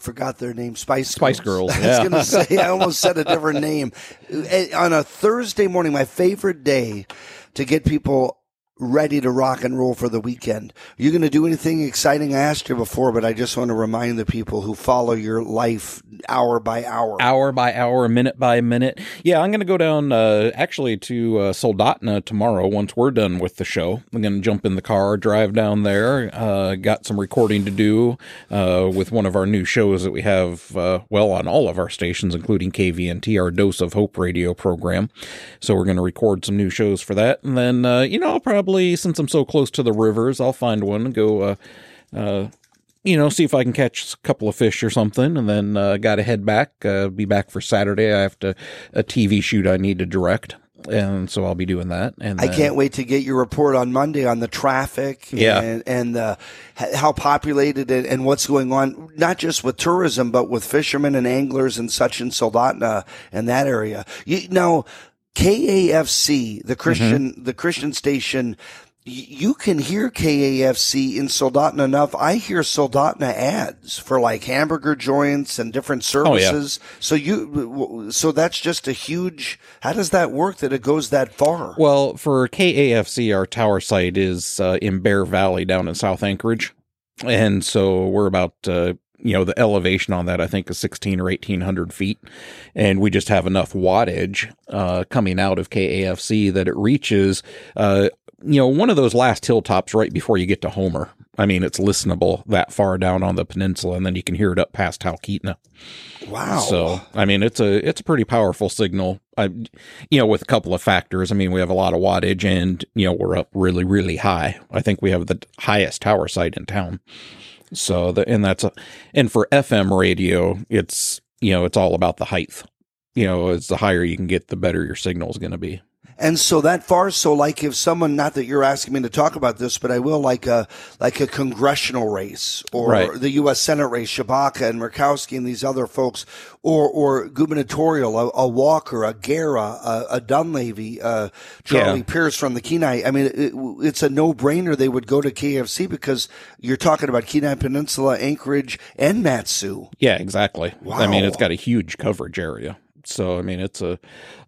Forgot their name. Spice Spice Girls, I was going to say. I almost said a different name. Eh, On a Thursday morning, my favorite day to get people ready to rock and roll for the weekend. Are you going to do anything exciting? I asked you before, but I just want to remind the people who follow your life hour by hour. hour by hour, minute by minute. Yeah, I'm going to go down uh, actually to uh, tomorrow once we're done with the show. I'm going to jump in the car, drive down there. Uh, got some recording to do uh, with one of our new shows that we have, uh, well, on all of our stations, including KVNT, our Dose of Hope radio program. So we're going to record some new shows for that. And then, uh, you know, I'll probably, since I'm so close to the rivers, I'll find one and go. Uh, uh, you know, see if I can catch a couple of fish or something, and then uh, got to head back. Uh, be back for Saturday. I have to a TV shoot I need to direct, and so I'll be doing that. And I can't wait to get your report on Monday on the traffic Yeah. and, and uh, how populated and, and what's going on, not just with tourism, but with fishermen and anglers and such in Soldotna and that area. You know, KAFC, the Christian, Mm-hmm. the Christian station, y- you can hear KAFC in Soldotna enough. I hear Soldotna ads for like hamburger joints and different services. Oh, yeah. So you, so that's just a huge, how does that work that it goes that far? Well, for KAFC, our tower site is uh, in Bear Valley down in South Anchorage, and so we're about uh, you know the elevation on that I think is sixteen or eighteen hundred feet, and we just have enough wattage uh, coming out of KAFC that it reaches uh, you know one of those last hilltops right before you get to Homer. I mean, it's listenable that far down on the peninsula, and then you can hear it up past Talkeetna. Wow. So, I mean, it's a it's a pretty powerful signal. I, you know, with a couple of factors. I mean, we have a lot of wattage, and you know, we're up really, really high. I think we have the highest tower site in town. So, the, and that's a, and for FM radio, it's you know, it's all about the height. You know, it's the higher you can get, the better your signal is going to be. And so that far, so like if someone, not that you're asking me to talk about this, but I will, like a like a congressional race or Right. the U.S. Senate race, Tshibaka and Murkowski and these other folks, or or gubernatorial, a, a Walker, a Gara, a, a Dunleavy, uh, Charlie Yeah. Pierce from the Kenai. I mean, it, it's a no brainer. They would go to KFC because you're talking about Kenai Peninsula, Anchorage, and Matsu. Yeah, exactly. I mean, it's got a huge coverage area. So, I mean, it's a,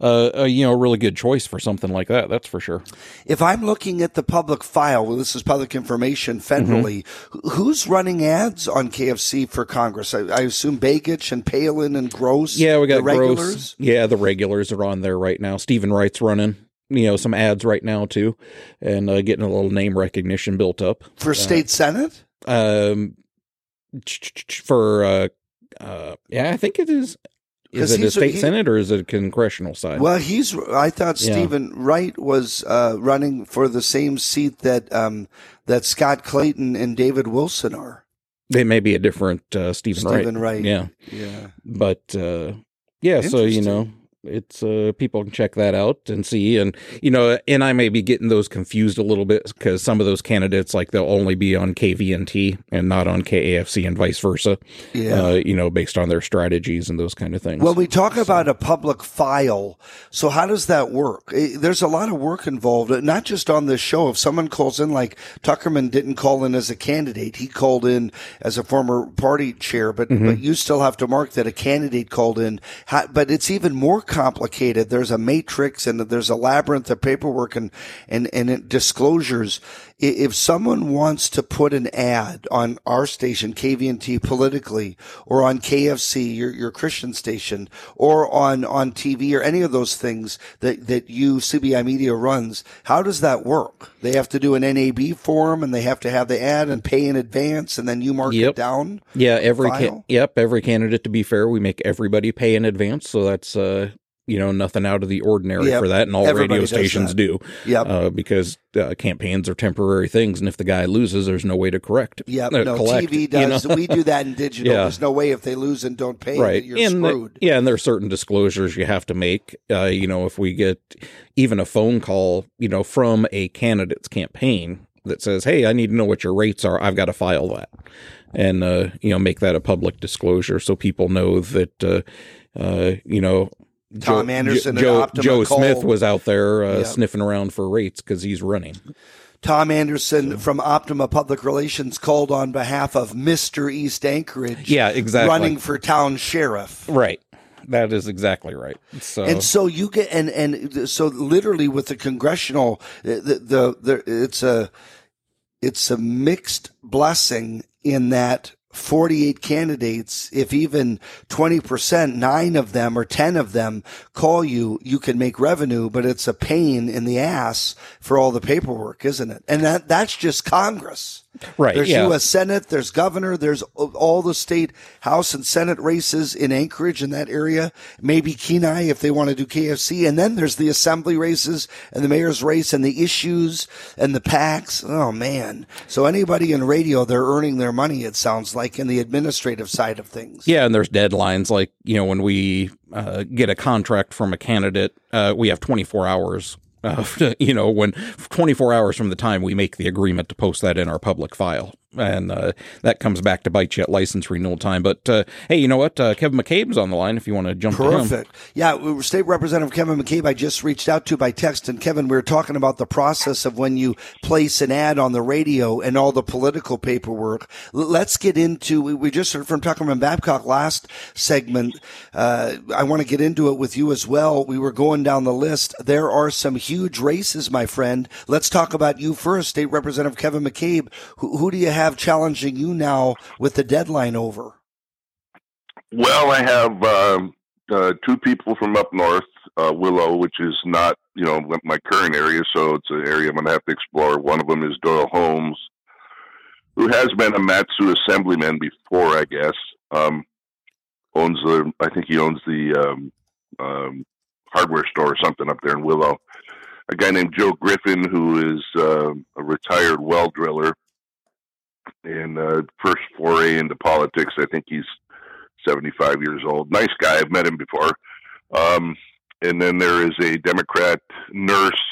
a, a you know really good choice for something like that. That's for sure. If I'm looking at the public file, well, this is public information federally, wh- who's running ads on KFC for Congress? I, I assume Begich and Palin and Gross. Yeah, we got the regulars. Gross. Yeah, the regulars are on there right now. Stephen Wright's running. You know, some ads right now too, and uh, getting a little name recognition built up. for state senate. Um, for uh, uh, yeah, I think it is. Is it a state he- senate or is it a congressional side? Well, he's. I thought Yeah. Stephen Wright was uh, running for the same seat that um, that Scott Clayton and David Wilson are. They may be a different uh, Stephen, Stephen Wright. Wright. Yeah, Yeah. but uh, yeah. So you know, it's uh, people can check that out and see, and you know, and I may be getting those confused a little bit because some of those candidates, like they'll only be on KVNT and not on KAFC, and vice versa. Yeah. Uh, you know, based on their strategies and those kind of things. When we talk about a public file, so how does that work? There's a lot of work involved, uh, not just on this show. If someone calls in, like Tuckerman didn't call in as a candidate, he called in as a former party chair, but, Mm-hmm. but you still have to mark that a candidate called in. But it's even more complicated. There's a matrix and there's a labyrinth of paperwork and, and, and disclosures. If someone wants to put an ad on our station, KVNT politically, or on KFC, your, your Christian station, or on, on TV or any of those things that, that you, CBI Media runs, how does that work? They have to do an NAB form and they have to have the ad and pay in advance and then you mark it down? Yeah, every yep, every candidate. To be fair, we make everybody pay in advance, so that's uh, you know nothing out of the ordinary Yep, for that, and all everybody radio stations do. Yep. uh, because uh, campaigns are temporary things, and if the guy loses, there's no way to correct. Yeah, uh, no, collect, TV you does. know? we do that in digital. Yeah. There's no way if they lose and don't pay right you're and the- screwed. yeah and there are certain disclosures you have to make uh, you know if we get even a phone call you know from a candidate's campaign that says hey i need to know what your rates are i've got to file that and uh, you know make that a public disclosure so people know that uh, uh, you know Tom Joe- Anderson and Joe, Optima Joe Cole. Smith was out there uh, Yeah. sniffing around for rates because he's running. Tom Anderson from Optima Public Relations called on behalf of Mr. East Anchorage. Yeah, exactly. Running for town sheriff. Right. That is exactly right. So And so you get and and so literally with the congressional the the, the it's a it's a mixed blessing in that 48 candidates if even 20% 9 of them or 10 of them call you you can make revenue but it's a pain in the ass for all the paperwork isn't it? And that that's just congress Right, there's yeah. U.S. Senate, there's governor, there's all the state House and Senate races in Anchorage in that area. Maybe Kenai if they want to do KFC, and then there's the assembly races and the mayor's race and the issues and the PACs. Oh man! So anybody in radio, they're earning their money. It sounds like in the administrative side of things. Yeah, and there's deadlines. Like you know, when we uh, get a contract from a candidate, uh, we have 24 hours. Uh, you know, when 24 hours from the time we make the agreement to post that in our public file, and uh, that comes back to bite you at license renewal time. But uh, hey, you know what? Uh, Kevin McCabe's on the line. If you want to jump Perfect. Yeah, State Representative Kevin McCabe, I just reached out to by text. And Kevin, we were talking about the process of when you place an ad on the radio and all the political paperwork. Let's get into, we, we just heard from Tuckerman Babcock last segment. Uh, I want to get into it with you as well. We were going down the list. There are some huge races, my friend. Let's talk about you first, State Representative Kevin McCabe. Who, who do you have challenging you now with the deadline over? Well, I have um, uh, two people from up north, uh, Willow, which is not you know my current area, so it's an area I'm going to have to explore. One of them is Doyle Holmes, who has been a Matsu assemblyman before, I guess. Um, owns the, I think he owns the um, um, hardware store or something up there in Willow. A guy named Joe Griffin, who is uh, a retired well driller, and uh, first foray into politics. I think he's 75 years old. Nice guy. I've met him before. Um, and then there is a Democrat nurse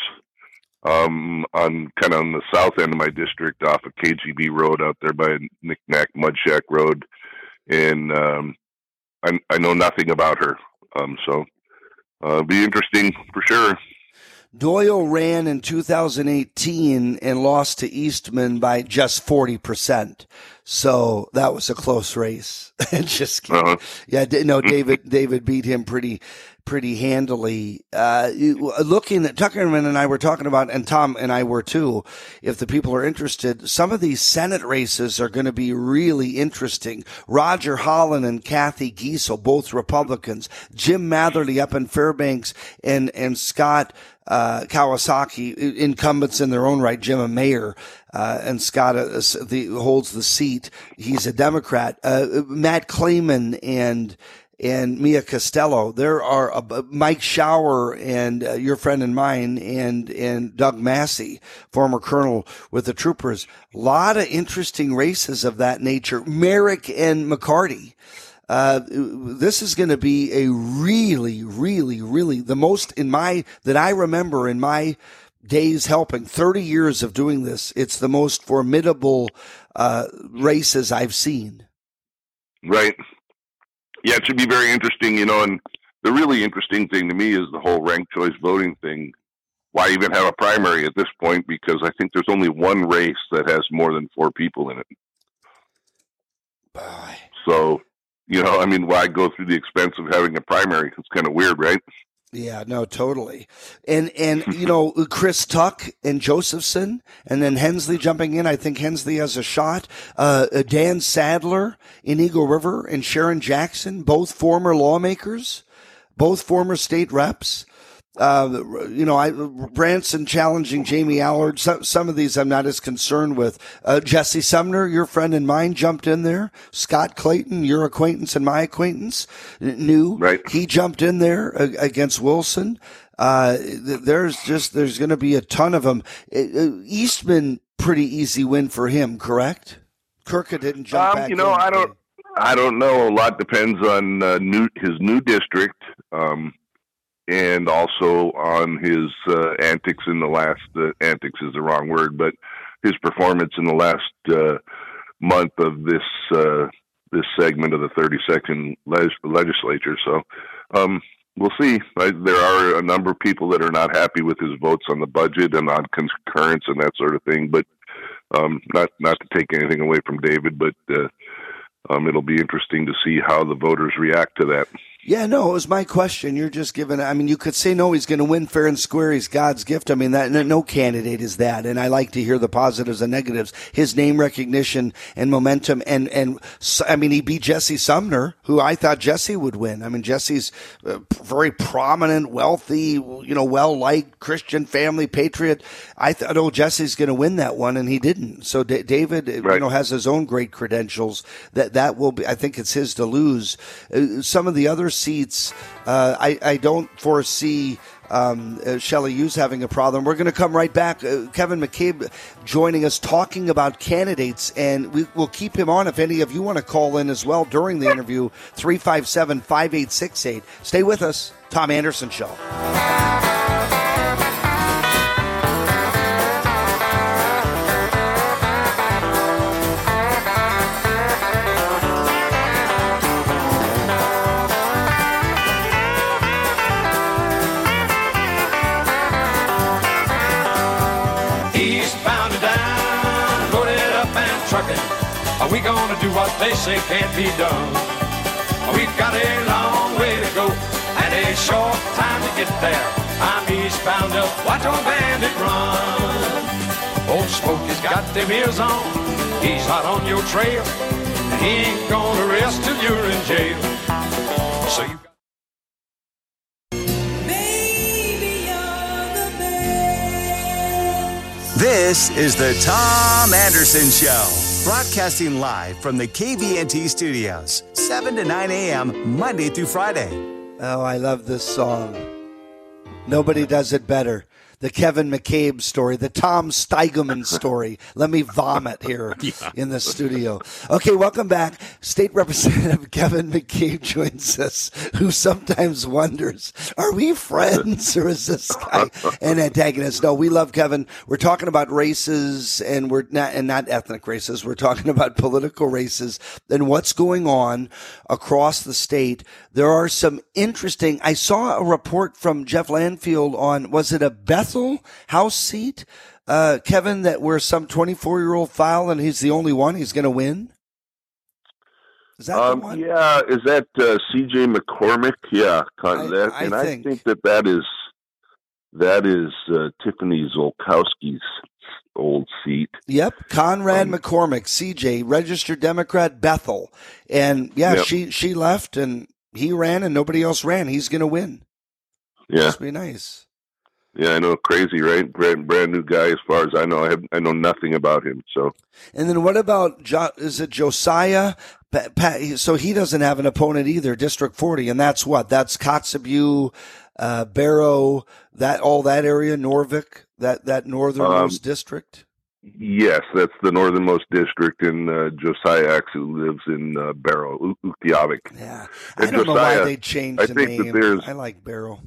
um, on kind of on the south end of my district, off of KGB Road, out there by Knickknack Mud Shack Road, and um, I, I know nothing about her. Um, so uh, be interesting for sure. Doyle ran in 2018 and lost to Eastman by just 40%. So that was a close race. just kidding. Uh-huh. Yeah, no, David, David beat him pretty, pretty handily. Uh, looking at Tuckerman and I were talking about, and Tom and I were too, if the people are interested, some of these Senate races are going to be really interesting. Roger Holland and Cathy Giessel, both Republicans. Jim Matherly up in Fairbanks and, and Scott, uh, Kawasaki, incumbents in their own right, Jim a mayor, uh, and Scott uh, the, holds the seat. He's a Democrat. Uh, Matt Claman and and Mia Costello. There are uh, Mike Shower and uh, your friend and mine, and and Doug Massie, former colonel with the troopers. A lot of interesting races of that nature. Merrick and McCarty. Uh, this is going to be a really, really, really the most in my that I remember in my days helping 30 years of doing this. It's the most formidable uh, races I've seen. Right. Yeah, it should be very interesting, you know, and the really interesting thing to me is the whole ranked choice voting thing. Why even have a primary at this point? Because I think there's only one race that has more than four people in it. So, you know, I mean, why go through the expense of having a primary? It's kind of weird, right? Yeah, no, totally. And and you know, Chris Tuck and Josephson, and then Henslee jumping in. I think Henslee has a shot. Uh, Dan Saddler in Eagle River and Sharon Jackson, both former lawmakers, both former state reps. Uh, you know, I Branson challenging Jamie Allard. Some, some of these I'm not as concerned with. Uh, Jesse Sumner, your friend and mine, jumped in there. Scott Clayton, your acquaintance and my acquaintance, knew. Right. He jumped in there uh, against Wilson. Uh, th- there's just there's going to be a ton of them. Uh, Eastman, pretty easy win for him, correct? Kurka didn't jump Um, you know, in. I don't, I don't know. A lot depends on uh, new his new district, um, and also on his uh, antics in the last. Uh, antics is the wrong word, but his performance in the last uh, month of this uh, this segment of the 32nd leg- legislature. So um, we'll see. I, there are a number of people that are not happy with his votes on the budget and on concurrence and that sort of thing, but um, not not to take anything away from David, but uh, um, it'll be interesting to see how the voters react to that. Yeah, no, it was my question. You're just giving. I mean, you could say no, he's going to win fair and square. He's God's gift. I mean, that no, no candidate is that. And I like to hear the positives and negatives. His name recognition and momentum, and and I mean, he beat Jesse Sumner, who I thought Jesse would win. I mean, Jesse's uh, very prominent, wealthy, you know, well liked Christian family patriot. I thought, oh, Jesse's going to win that one, and he didn't. So D- David, uh, you know, has his own great credentials. That that will be. I think it's his to lose. Uh, some of the other seats, uh, I I don't foresee. Um, uh, Shelley Hughes having a problem. We're going to come right back. Uh, Kevin McCabe joining us talking about candidates, and we will keep him on if any of you want to call in as well during the interview. 357 5868. Stay with us. Tom Anderson Show. Are we gonna do what they say can't be done? We've got a long way to go and a short time to get there. I'm eastbound up, watch our bandit run. Old Smokey's got them ears on, he's hot on your trail. And he ain't gonna rest till you're in jail. So you This is the Tom Anderson Show, broadcasting live from the KVNT studios, 7 to 9 a.m., Monday through Friday. Oh, I love this song. Nobody does it better. The Kevin McCabe story, the Tom Steigelman story. Let me vomit here in the studio. Okay, welcome back. State Representative Kevin McCabe joins us, who sometimes wonders, are we friends or is this guy an antagonist? No, we love Kevin. We're talking about races and we're not, and not ethnic races. We're talking about political races and what's going on across the state. There are some interesting, I saw a report from Jeff Landfield on, was it a Bethel House seat? Uh, Kevin, that where some 24 year old file and he's the only one he's going to win? Is that the Um, one? yeah, is that uh, C.J. McCormick? Yeah, con- I- that, I and think. I think that that is that is uh, Tiffany Zulkosky's old seat. Yep, Conrad Um, McCormick, CJ, registered Democrat, Bethel, and yeah, Yep. she she left and he ran and nobody else ran. He's going to win. Yeah, Must be nice. Yeah, I know, crazy, right? Brand brand new guy, as far as I know. I have I know nothing about him. So And then what about jo- is it Josiah? Pa- Pa- so he doesn't have an opponent either. District forty, and that's what that's Kotzebue, uh, Barrow, that all that area, Noorvik, that that northernmost Um, district. yes, that's the northernmost district, and uh, Josiah actually lives in uh, Barrow, Utqiagvik. Yeah, I and don't know why they changed I the name. there's- I like Barrow.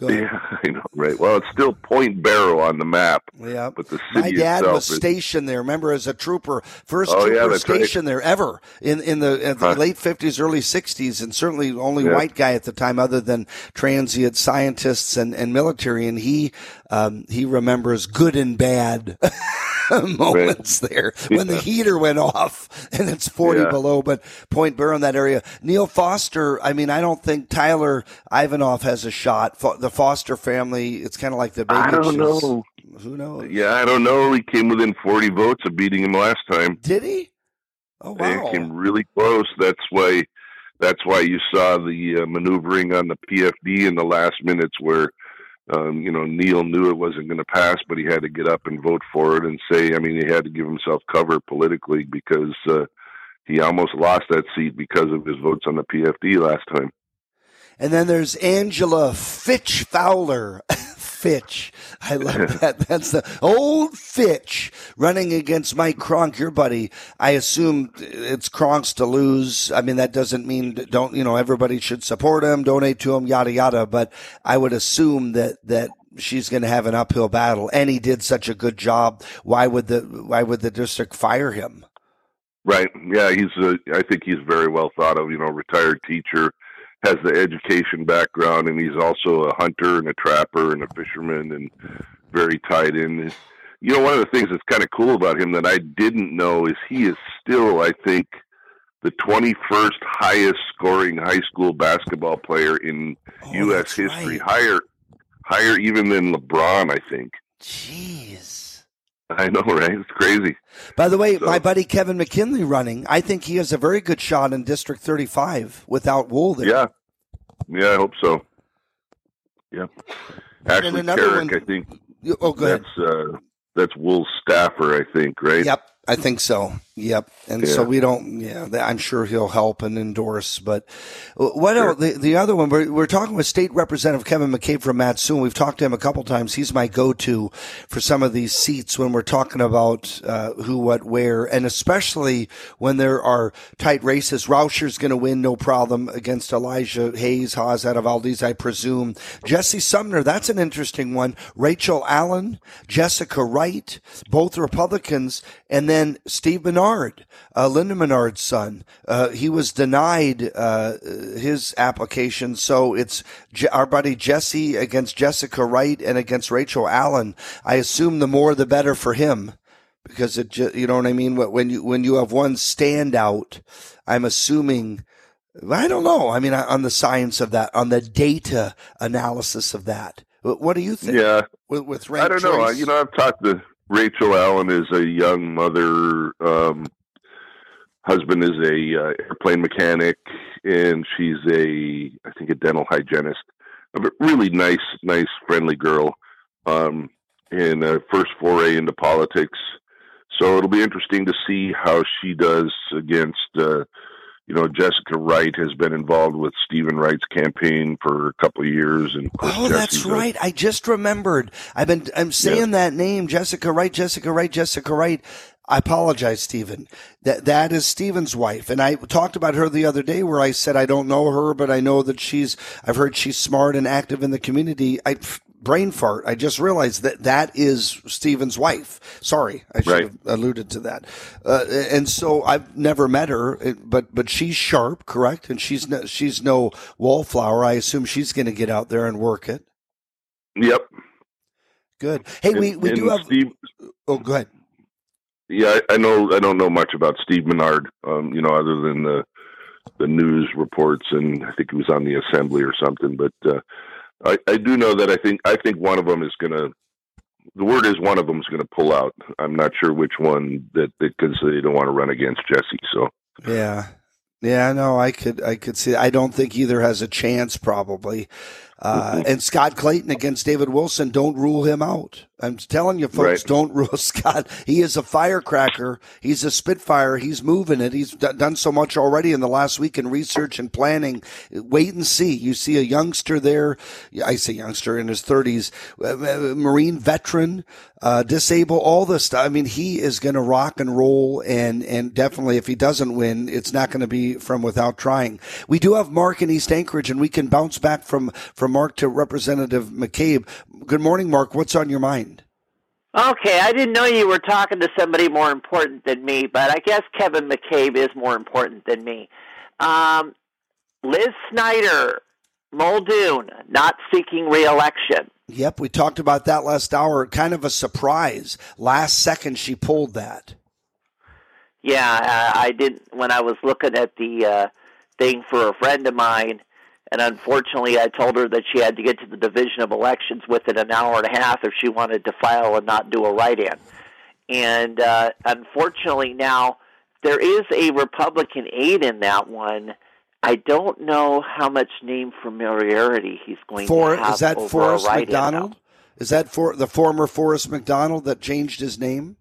Go ahead. Yeah, I know, right? Well, it's still Point Barrow on the map, Yeah. but the city. My dad was is stationed there. Remember, as a trooper, first Oh, yeah, trooper right. stationed there ever in in the, in the Huh. late fifties, early sixties, and certainly only Yeah. white guy at the time, other than transient scientists and, and military. And he um, he remembers good and bad moments there when the heater went off and it's forty Yeah. below. But Point Barrow in that area, Neil Foster. I mean, I don't think Tyler Ivanoff has a shot. The Foster family. It's kind of like the. I don't know. Who knows? Yeah, I don't know. He came within 40 votes of beating him last time. Did he? Oh wow! came really close. That's why. That's why you saw the uh, maneuvering on the PFD in the last minutes, where um, you know Neil knew it wasn't going to pass, but he had to get up and vote for it and say. I mean, he had to give himself cover politically because uh, he almost lost that seat because of his votes on the PFD last time. And then there's Angela Fitch Fowler. Fitch. I love that. That's the old Fitch running against Mike Cronk, your buddy. I assume it's Cronk's to lose. I mean, that doesn't mean don't, you know, everybody should support him, donate to him, yada, yada. But I would assume that, that she's going to have an uphill battle. And he did such a good job. Why would the, why would the district fire him? Right. Yeah, he's. Uh, I think he's very well thought of. You know, retired teacher, has the education background, and he's also a hunter and a trapper and a fisherman, and very tied in. You know, one of the things that's kind of cool about him that I didn't know is he is still, I think, the 21st highest scoring high school basketball player in Oh, U.S. history. right. Higher, higher even than LeBron, I think. Jeez. I know, right? It's crazy. By the way, So- my buddy Kevin McKinley running. I think he has a very good shot in District 35 without Wool there. Yeah, yeah, I hope so. Yeah, another Carrick, one- I think Oh, go ahead. that's uh, that's Wool's staffer, I think, right? Yep, I think so. Yep, and so we don't. Yeah, I'm sure he'll help and endorse. But uh, what else? The, the other one we're, we're talking with State Representative Kevin McCabe from Matsoon. We've talked to him a couple times. He's my go-to for some of these seats when we're talking about uh, who, what, where, and especially when there are tight races. Rauscher's going to win, no problem, against Elijah Hayes, Haas out of Valdez, I presume. Jesse Sumner, that's an interesting one. Rachel Allen, Jessica Wright, both Republicans, and then Steve Menard, uh, Linda Menard's son. Uh, he was denied uh, his application, so it's Je- our buddy Jesse against Jessica Wright and against Rachel Allen. I assume the more the better for him because it ju- you know what I mean when you when you have one standout I'm assuming I don't know I mean on the science of that on the data analysis of that what do you think Yeah, with, with I don't know. I- choice? You know, I've talked to Rachel Allen is a young mother. Um, husband is a uh, airplane mechanic, and she's a I think a dental hygienist. A really nice, nice, friendly girl. Um, and uh, first foray into politics. So it'll be interesting to see how she does against uh, you know, Jessica Wright has been involved with Stephen Wright's campaign for a couple of years, and Oh, that's right. I just remembered. I've been I'm saying that name, Jessica Wright, Jessica Wright, Jessica Wright. I apologize, Stephen. That that is Stephen's wife, and I talked about her the other day, where I said I don't know her, but I know that she's. I've heard she's smart and active in the community. I brain fart. I just realized that that is Stephen's wife. Sorry, I should Right. have alluded to that. Uh, and so I've never met her, but but she's sharp, correct? And she's no, she's no wallflower. I assume she's going to get out there and work it. Yep. Good. Hey, we, And- we do have. Steve. Oh, go ahead. Yeah, I, I know. I don't know much about Steve Menard. Um, you know, other than the the news reports, and I think he was on the assembly or something. But uh, I, I do know that I think I think one of them is going to. The word is one of them is going to pull out. I'm not sure which one that because they don't want to run against Jesse. So Yeah. Yeah, no, I could, I could see. I don't think either has a chance, probably. Uh, and Scott Clayton against David Wilson, don't rule him out. I'm telling you, folks, Right. don't rule Scott. He is a firecracker. He's a spitfire. He's moving it. He's d- done so much already in the last week in research and planning. Wait and see. You see a youngster there. I say youngster in his 30s, uh, Marine veteran, uh, disabled, all this stuff. I mean, he is going to rock and roll, and and definitely, if he doesn't win, it's not going to be from without trying. We do have Mark in East Anchorage, and we can bounce back from from Mark to Representative McCabe. Good morning, Mark. What's on your mind? Okay, I didn't know you were talking to somebody more important than me, but I guess Kevin McCabe is more important than me. Um, Liz Snyder, Muldoon, not seeking reelection. Yep, we talked about that last hour. Kind of a surprise. Last second, she pulled that. Yeah, I, I didn't when I was looking at the uh, thing for a friend of mine, and unfortunately, I told her that she had to get to the Division of Elections within an hour and a half if she wanted to file and not do a write-in. And uh, unfortunately, now there is a Republican aide in that one. I don't know how much name familiarity he's going For to have is that over Forrest. McDonald? Is that for the former Forrest McDonald that changed his name?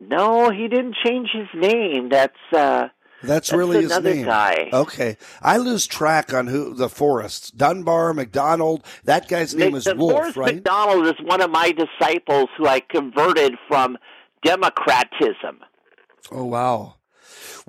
No, he didn't change his name. That's uh, That's, really his name. guy. Okay, I lose track on who the Forrests. Dunbar, McDonald. That guy's name is Wolf, Forrest right? McDonald is one of my disciples who I converted from democratism. Oh wow.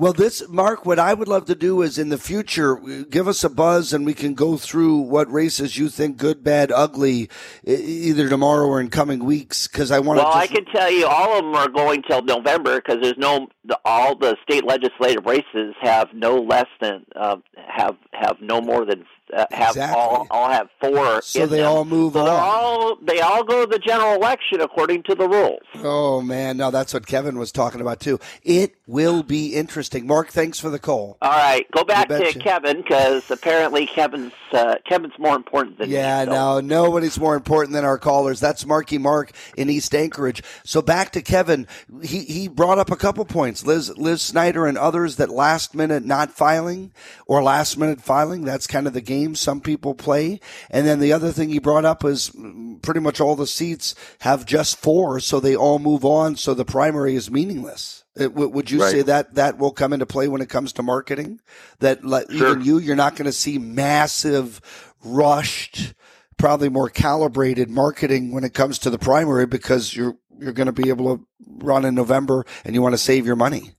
Well, this Mark, what I would love to do is in the future give us a buzz, and we can go through what races you think good, bad, ugly, either tomorrow or in coming weeks. Because I want to. Well, I can tell you all of them are going till November because there's no the, all the state legislative races have no less than uh, have have no more than uh, have Exactly. all all have four. So they them. all move So on. all they all go to the general election according to the rules. Oh man, no, that's what Kevin was talking about too. It will be interesting. Mark, thanks for the call. All right, go back to. Kevin because apparently Kevin's uh, Kevin's more important than Yeah, me. so- no, nobody's more important than our callers. That's Marky Mark in East Anchorage. So back to Kevin. He he brought up a couple points. Liz Liz Snyder and others that last minute not filing or last minute filing. That's kind of the game some people play. And then the other thing he brought up is mm, pretty much all the seats have just four, so they all move on. So the primary is meaningless. Uh, w- Would you Right. say that that will come into play when it comes to marketing? That like, Sure. even you, you're not going to see massive, rushed, probably more calibrated marketing when it comes to the primary because you're you're going to be able to run in November and you want to save your money.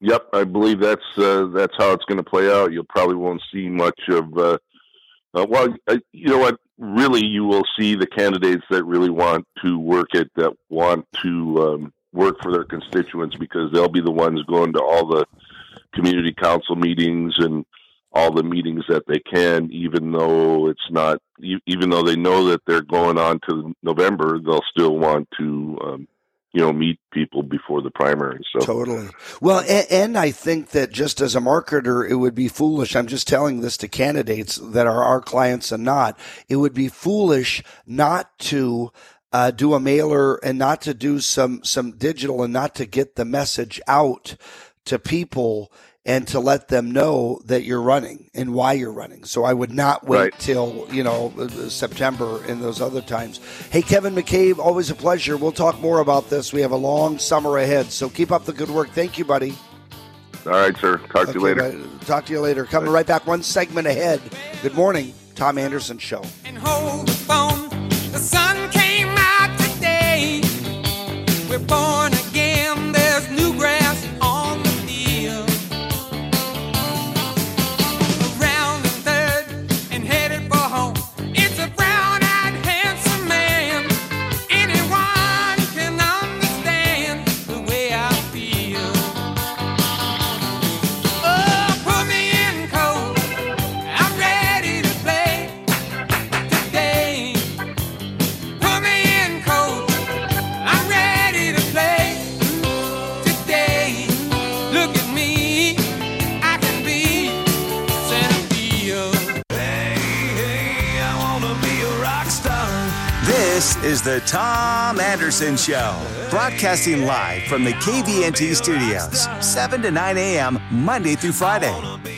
Yep, I believe that's uh, that's how it's going to play out. You probably won't see much of. Uh, uh, well, uh, you know what? Really, you will see the candidates that really want to work it, that want to um, work for their constituents, because they'll be the ones going to all the community council meetings and all the meetings that they can, even though it's not, even though they know that they're going on to November, they'll still want to, um, you know, meet people before the primary. So Totally. Well, and, and I think that just as a marketer, it would be foolish. I'm just telling this to candidates that are our clients and not. It would be foolish not to uh, do a mailer and not to do some some digital and not to get the message out to people and to let them know that you're running and why you're running. So I would not wait Right. till, you know, September and those other times. Hey, Kevin McCabe, always a pleasure. We'll talk more about this. We have a long summer ahead. So keep up the good work. Thank you, buddy. All right, sir. Talk to you later. right. Talk to you later. Coming right back, one segment ahead. Good morning, Tom Anderson Show. hold the phone. The sun We're born is the Tom Anderson Show, broadcasting live from the KVNT studios, 7 to 9 a.m., Monday through Friday.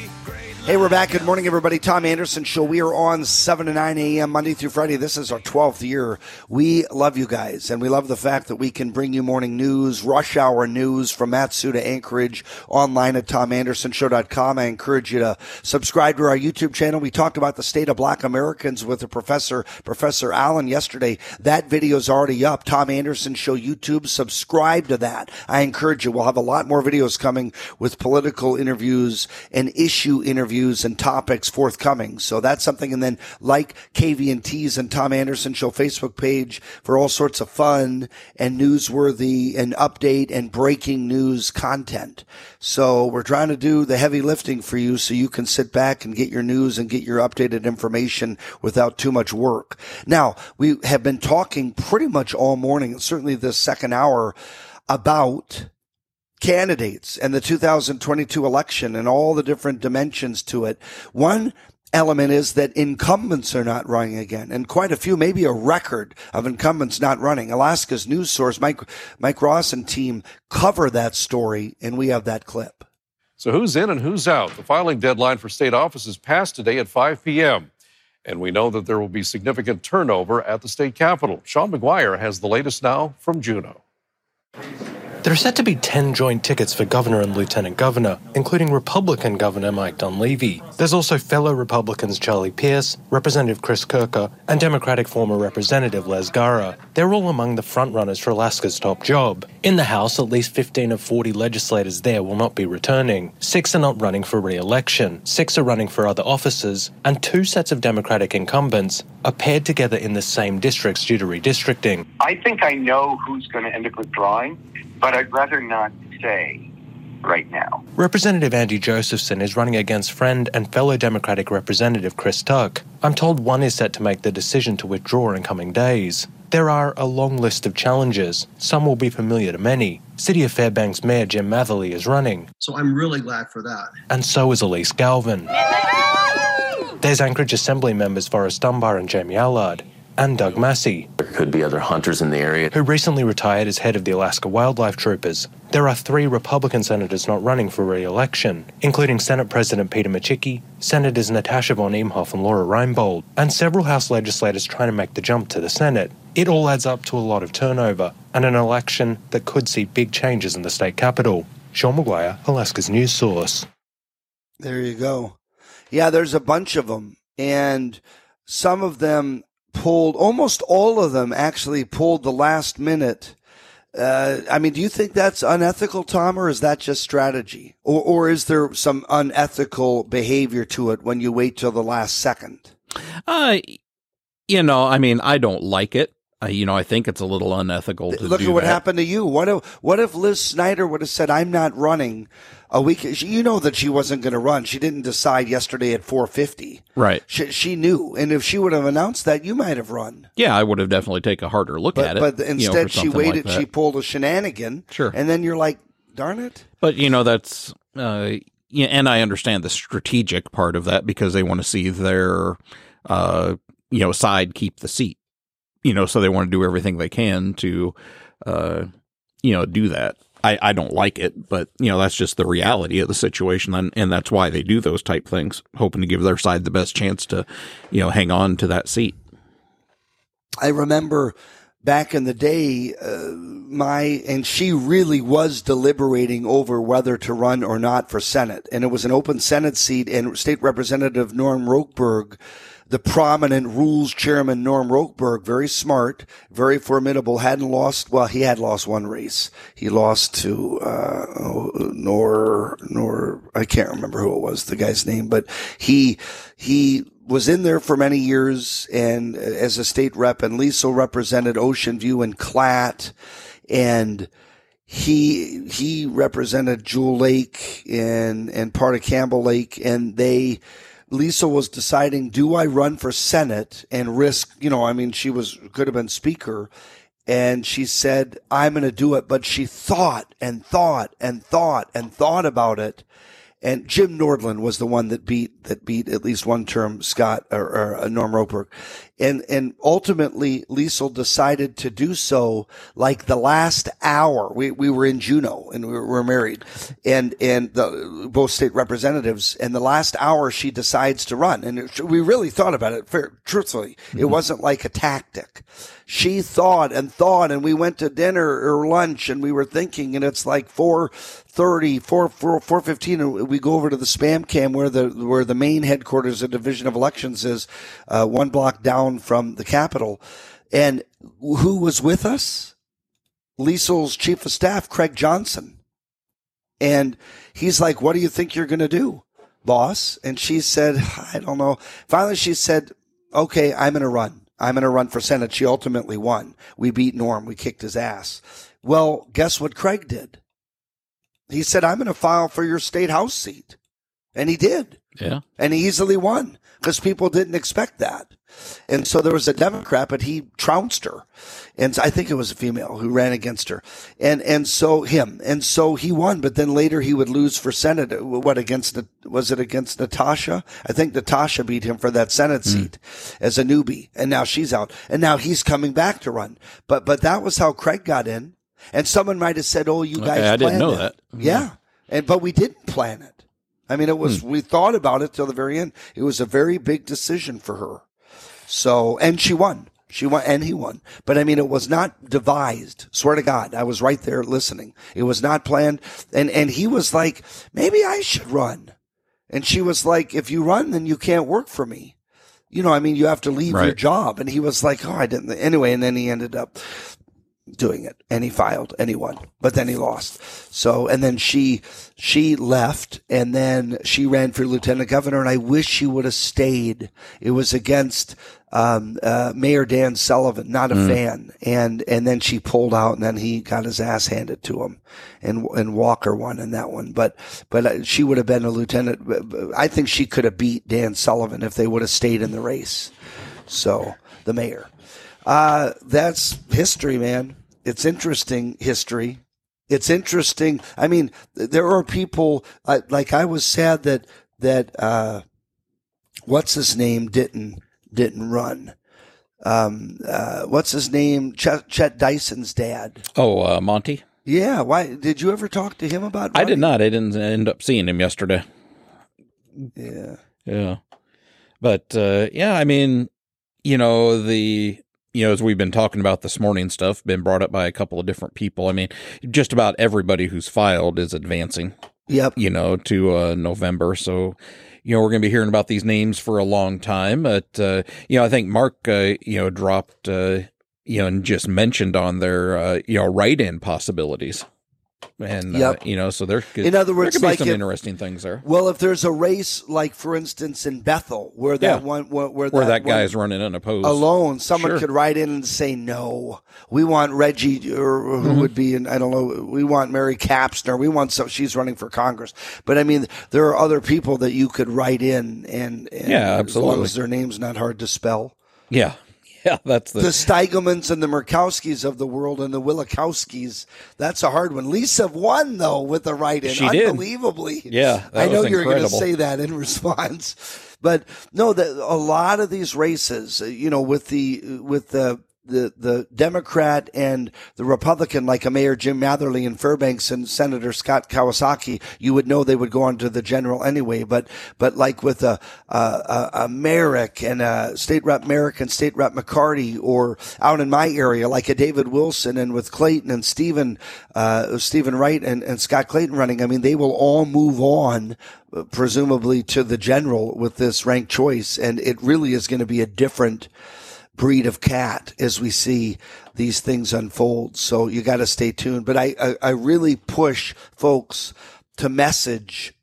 Hey, we're back. Good morning, everybody. Tom Anderson Show. We are on 7 to 9 a.m. Monday through Friday. This is our 12th year. We love you guys, and we love the fact that we can bring you morning news, rush hour news from Matsuda Anchorage online at tomandersonshow.com. I encourage you to subscribe to our YouTube channel. We talked about the state of black Americans with the professor, Professor Allen, yesterday. That video is already up. Tom Anderson Show YouTube. Subscribe to that. I encourage you. We'll have a lot more videos coming with political interviews and issue interviews and topics forthcoming. So that's something. And then like KVNT's and Tom Anderson Show Facebook page for all sorts of fun and newsworthy and update and breaking news content. So we're trying to do the heavy lifting for you so you can sit back and get your news and get your updated information without too much work. Now, we have been talking pretty much all morning, certainly this second hour, about candidates and the 2022 election and all the different dimensions to it. One element is that incumbents are not running again and quite a few, maybe a record of incumbents not running. Alaska's news source, Mike, Mike Ross and team cover that story and we have that clip. So who's in and who's out? The filing deadline for state offices passed today at 5 p.m. And we know that there will be significant turnover at the state capitol. Sean Maguire has the latest now from Juneau. There are set to be 10 joint tickets for governor and lieutenant governor, including Republican Governor Mike Dunleavy. There's also fellow Republicans Charlie Pierce, Representative Chris Kurka, and Democratic former Representative Les Gara. They're all among the frontrunners for Alaska's top job. In the House, at least 15 of 40 legislators there will not be returning. Six are not running for re election, six are running for other offices, and two sets of Democratic incumbents are paired together in the same districts due to redistricting. I think I know who's going to end up withdrawing, but I'd rather not say right now. Representative Andy Josephson is running against friend and fellow Democratic Representative Chris Tuck. I'm told one is set to make the decision to withdraw in coming days. There are a long list of challenges. Some will be familiar to many. City of Fairbanks Mayor Jim Matherly is running, So I'm really glad for that. and so is Alyse Galvin. There's Anchorage Assembly members Forrest Dunbar and Jamie Allard, and Doug Massie, There could be other hunters in the area. who recently retired as head of the Alaska Wildlife Troopers. There are three Republican senators not running for re election, including Senate President Peter Micciche, Senators Natasha von Imhoff and Lora Reinbold, and several House legislators trying to make the jump to the Senate. It all adds up to a lot of turnover and an election that could see big changes in the state capital. Sean Maguire, Alaska's news source. There you go. Yeah, there's a bunch of them, and some of them pulled. Almost all of them actually pulled the last minute. Uh, I mean, do you think that's unethical, Tom, or is that just strategy, or or is there some unethical behavior to it when you wait till the last second? Uh, you know, I mean, I don't like it. Uh, you know, I think it's a little unethical to Look do at what that. happened to you. What if what if Liz Snyder would have said, "I'm not running"? A week, you know that she wasn't going to run. She didn't decide yesterday at 450. Right. She, she knew, and if she would have announced that, you might have run. Yeah, I would have definitely take a harder look But at it. but you know, instead, she something like waited. she pulled a shenanigan. Sure. and then you're like, "Darn it!" But you know that's uh yeah, and I understand the strategic part of that because they want to see their uh you know side keep the seat. You know, so they want to do everything they can to uh you know do that. I, I don't like it, but you know that's just the reality of the situation, and, and that's why they do those type things, hoping to give their side the best chance to, you know, hang on to that seat. I remember back in the day, uh, my and she really was deliberating over whether to run or not for Senate, and it was an open Senate seat, and State Representative Norm Rokeberg. The prominent rules chairman Norm Rokeberg, very smart, very formidable, hadn't lost. Well, he had lost one race. He lost to uh, oh, Nor Nor. I can't remember who it was, the guy's name, but he he was in there for many years and uh, as a state rep and Lesil represented Ocean View and Klatt and he he represented Jewel Lake and and part of Campbell Lake and they Lisa was deciding do I run for Senate and risk you know I mean she was could have been speaker and she said I'm going to do it but she thought and thought and thought and thought about it and Jim Nordland was the one that beat that beat at least one term Scott or, or uh, Norm Roper, and and ultimately Lesil decided to do so like the last hour. We we were in Juneau and we were, married, and and the both state representatives. And the last hour she decides to run, and it, we really thought about it. Fair, truthfully, it wasn't like a tactic. She thought and thought, and we went to dinner or lunch, and we were thinking, and it's like four 30, 4, 4, 415, and we go over to the spam can where the where the main headquarters of Division of Elections is, uh, one block down from the Capitol. And who was with us? Lesil's chief of staff, Craig Johnson. And he's like, What do you think you're going to do, boss? And she said, I don't know. Finally, she said, Okay, I'm going to run. I'm going to run for Senate. She ultimately won. We beat Norm. We kicked his ass. Well, guess what Craig did? He said, I'm going to file for your state house seat. And he did. Yeah. And he easily won because people didn't expect that. And so there was a Democrat, but he trounced her. And I think it was a female who ran against her. And, and so him. And so he won, but then later he would lose for Senate. Uh, what against, was it against Natasha? I think Natasha beat him for that Senate hmm. seat as a newbie. And now she's out. And now he's coming back to run. But, but that was how Craig got in. And someone might have said, "Oh, you Okay, guys." I didn't know it." that. Yeah, and but we didn't plan it. I mean, it was hmm. we thought about it till the very end. It was a very big decision for her. So, and she won. She won, and he won. But I mean, it was not devised. Swear to God, I was right there listening. It was not planned. And and he was like, maybe I should run. And she was like, if you run, then you can't work for me. You know, I mean, you have to leave your job. And he was like, oh, I didn't. Anyway, and then he ended up doing it. And he filed and he won but then he lost. So and then she she left and then she ran for lieutenant governor and i wish she would have stayed. It was against um, uh, mayor dan sullivan not a Mm. fan. And and then she pulled out and then he got his ass handed to him and and walker won in that one. But but uh, she would have been a lieutenant i think she could have beat dan sullivan if they would have stayed in the race. So the mayor uh, that's history, man. It's interesting history. It's interesting. I mean, there are people uh, like I was sad that that uh, what's his name didn't didn't run. Um, uh, what's his name? Chet, Chet Dyson's dad. Oh, uh, Monty. Yeah. Why did you ever talk to him about? I did not. I didn't end up seeing him yesterday. Yeah. Yeah. But uh, yeah, I mean, you know, the you know, as we've been talking about this morning stuff, been brought up by a couple of different people. I mean, just about everybody who's filed is advancing. Yep. You know, to uh, November. So, you know, we're going to be hearing about these names for a long time. But uh, you know, I think Mark, uh, you know, dropped, uh, you know, and just mentioned on their, uh, you know, write-in possibilities. And uh, you know, so there could, In other words, there could be like some if- interesting things there. Well, if there's a race, like for instance in Bethel, where that Yeah. one, where, where Where that one- guy's running unopposed alone, someone Sure. could write in and say, "No, we want Reggie, or who Mhm. would be, in, I don't know, we want Mary Kapsner, we want some. She's running for Congress." But I mean, there are other people that you could write in, and, and Yeah, as long as their name's not hard to spell. Yeah, yeah, that's the, The Steigelmans and the Murkowskis of the world and the Willikowskis. That's a hard one. Lisa won though with the write-in, She did. unbelievably. Yeah, that I know you're going to say that in response, but no, that a lot of these races, uh, you know, with the with the the, the Democrat and the Republican, like a Mayor Jim Matherly in Fairbanks and Senator Scott Kawasaki, you would know they would go on to the general anyway. But, but like with a, a, a, Merrick and a State Rep Merrick and State Rep McCarty, or out in my area, like a David Wilson and with Clayton and Stephen, uh, Stephen Wright and, and Scott Clayton running, I mean, they will all move on uh, presumably to the general with this ranked choice. And it really is going to be a different, breed of cat as we see these things unfold. So you got to stay tuned. But I, I, I really push folks to message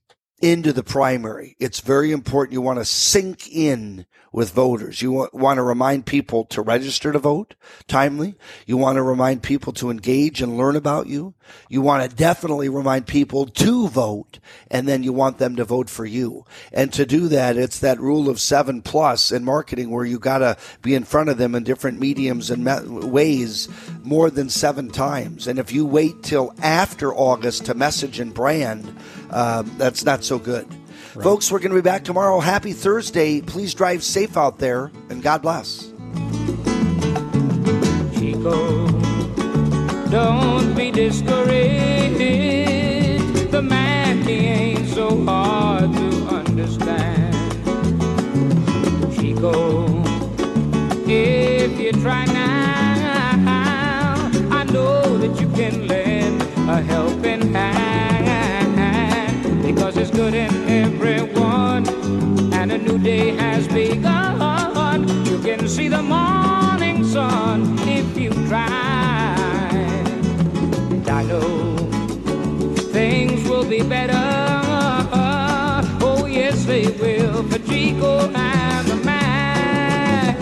into the primary. It's very important. You want to sink in with voters. You want, want to remind people to register to vote timely. You want to remind people to engage and learn about you. You want to definitely remind people to vote and then you want them to vote for you. And to do that, it's that rule of seven plus in marketing where you got to be in front of them in different mediums and me- ways more than seven times. And if you wait till after August to message and brand, um, that's not so good. Right. Folks, we're going to be back tomorrow. Happy Thursday. Please drive safe out there, and God bless. Chico, don't be discouraged. The man, he ain't so hard to understand. Chico, if you try now, I know that you can lend a helping and a new day has begun. You can see the morning sun if you try. And I know things will be better. Oh, yes, they will for Chico and the man.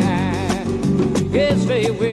Yes, they will.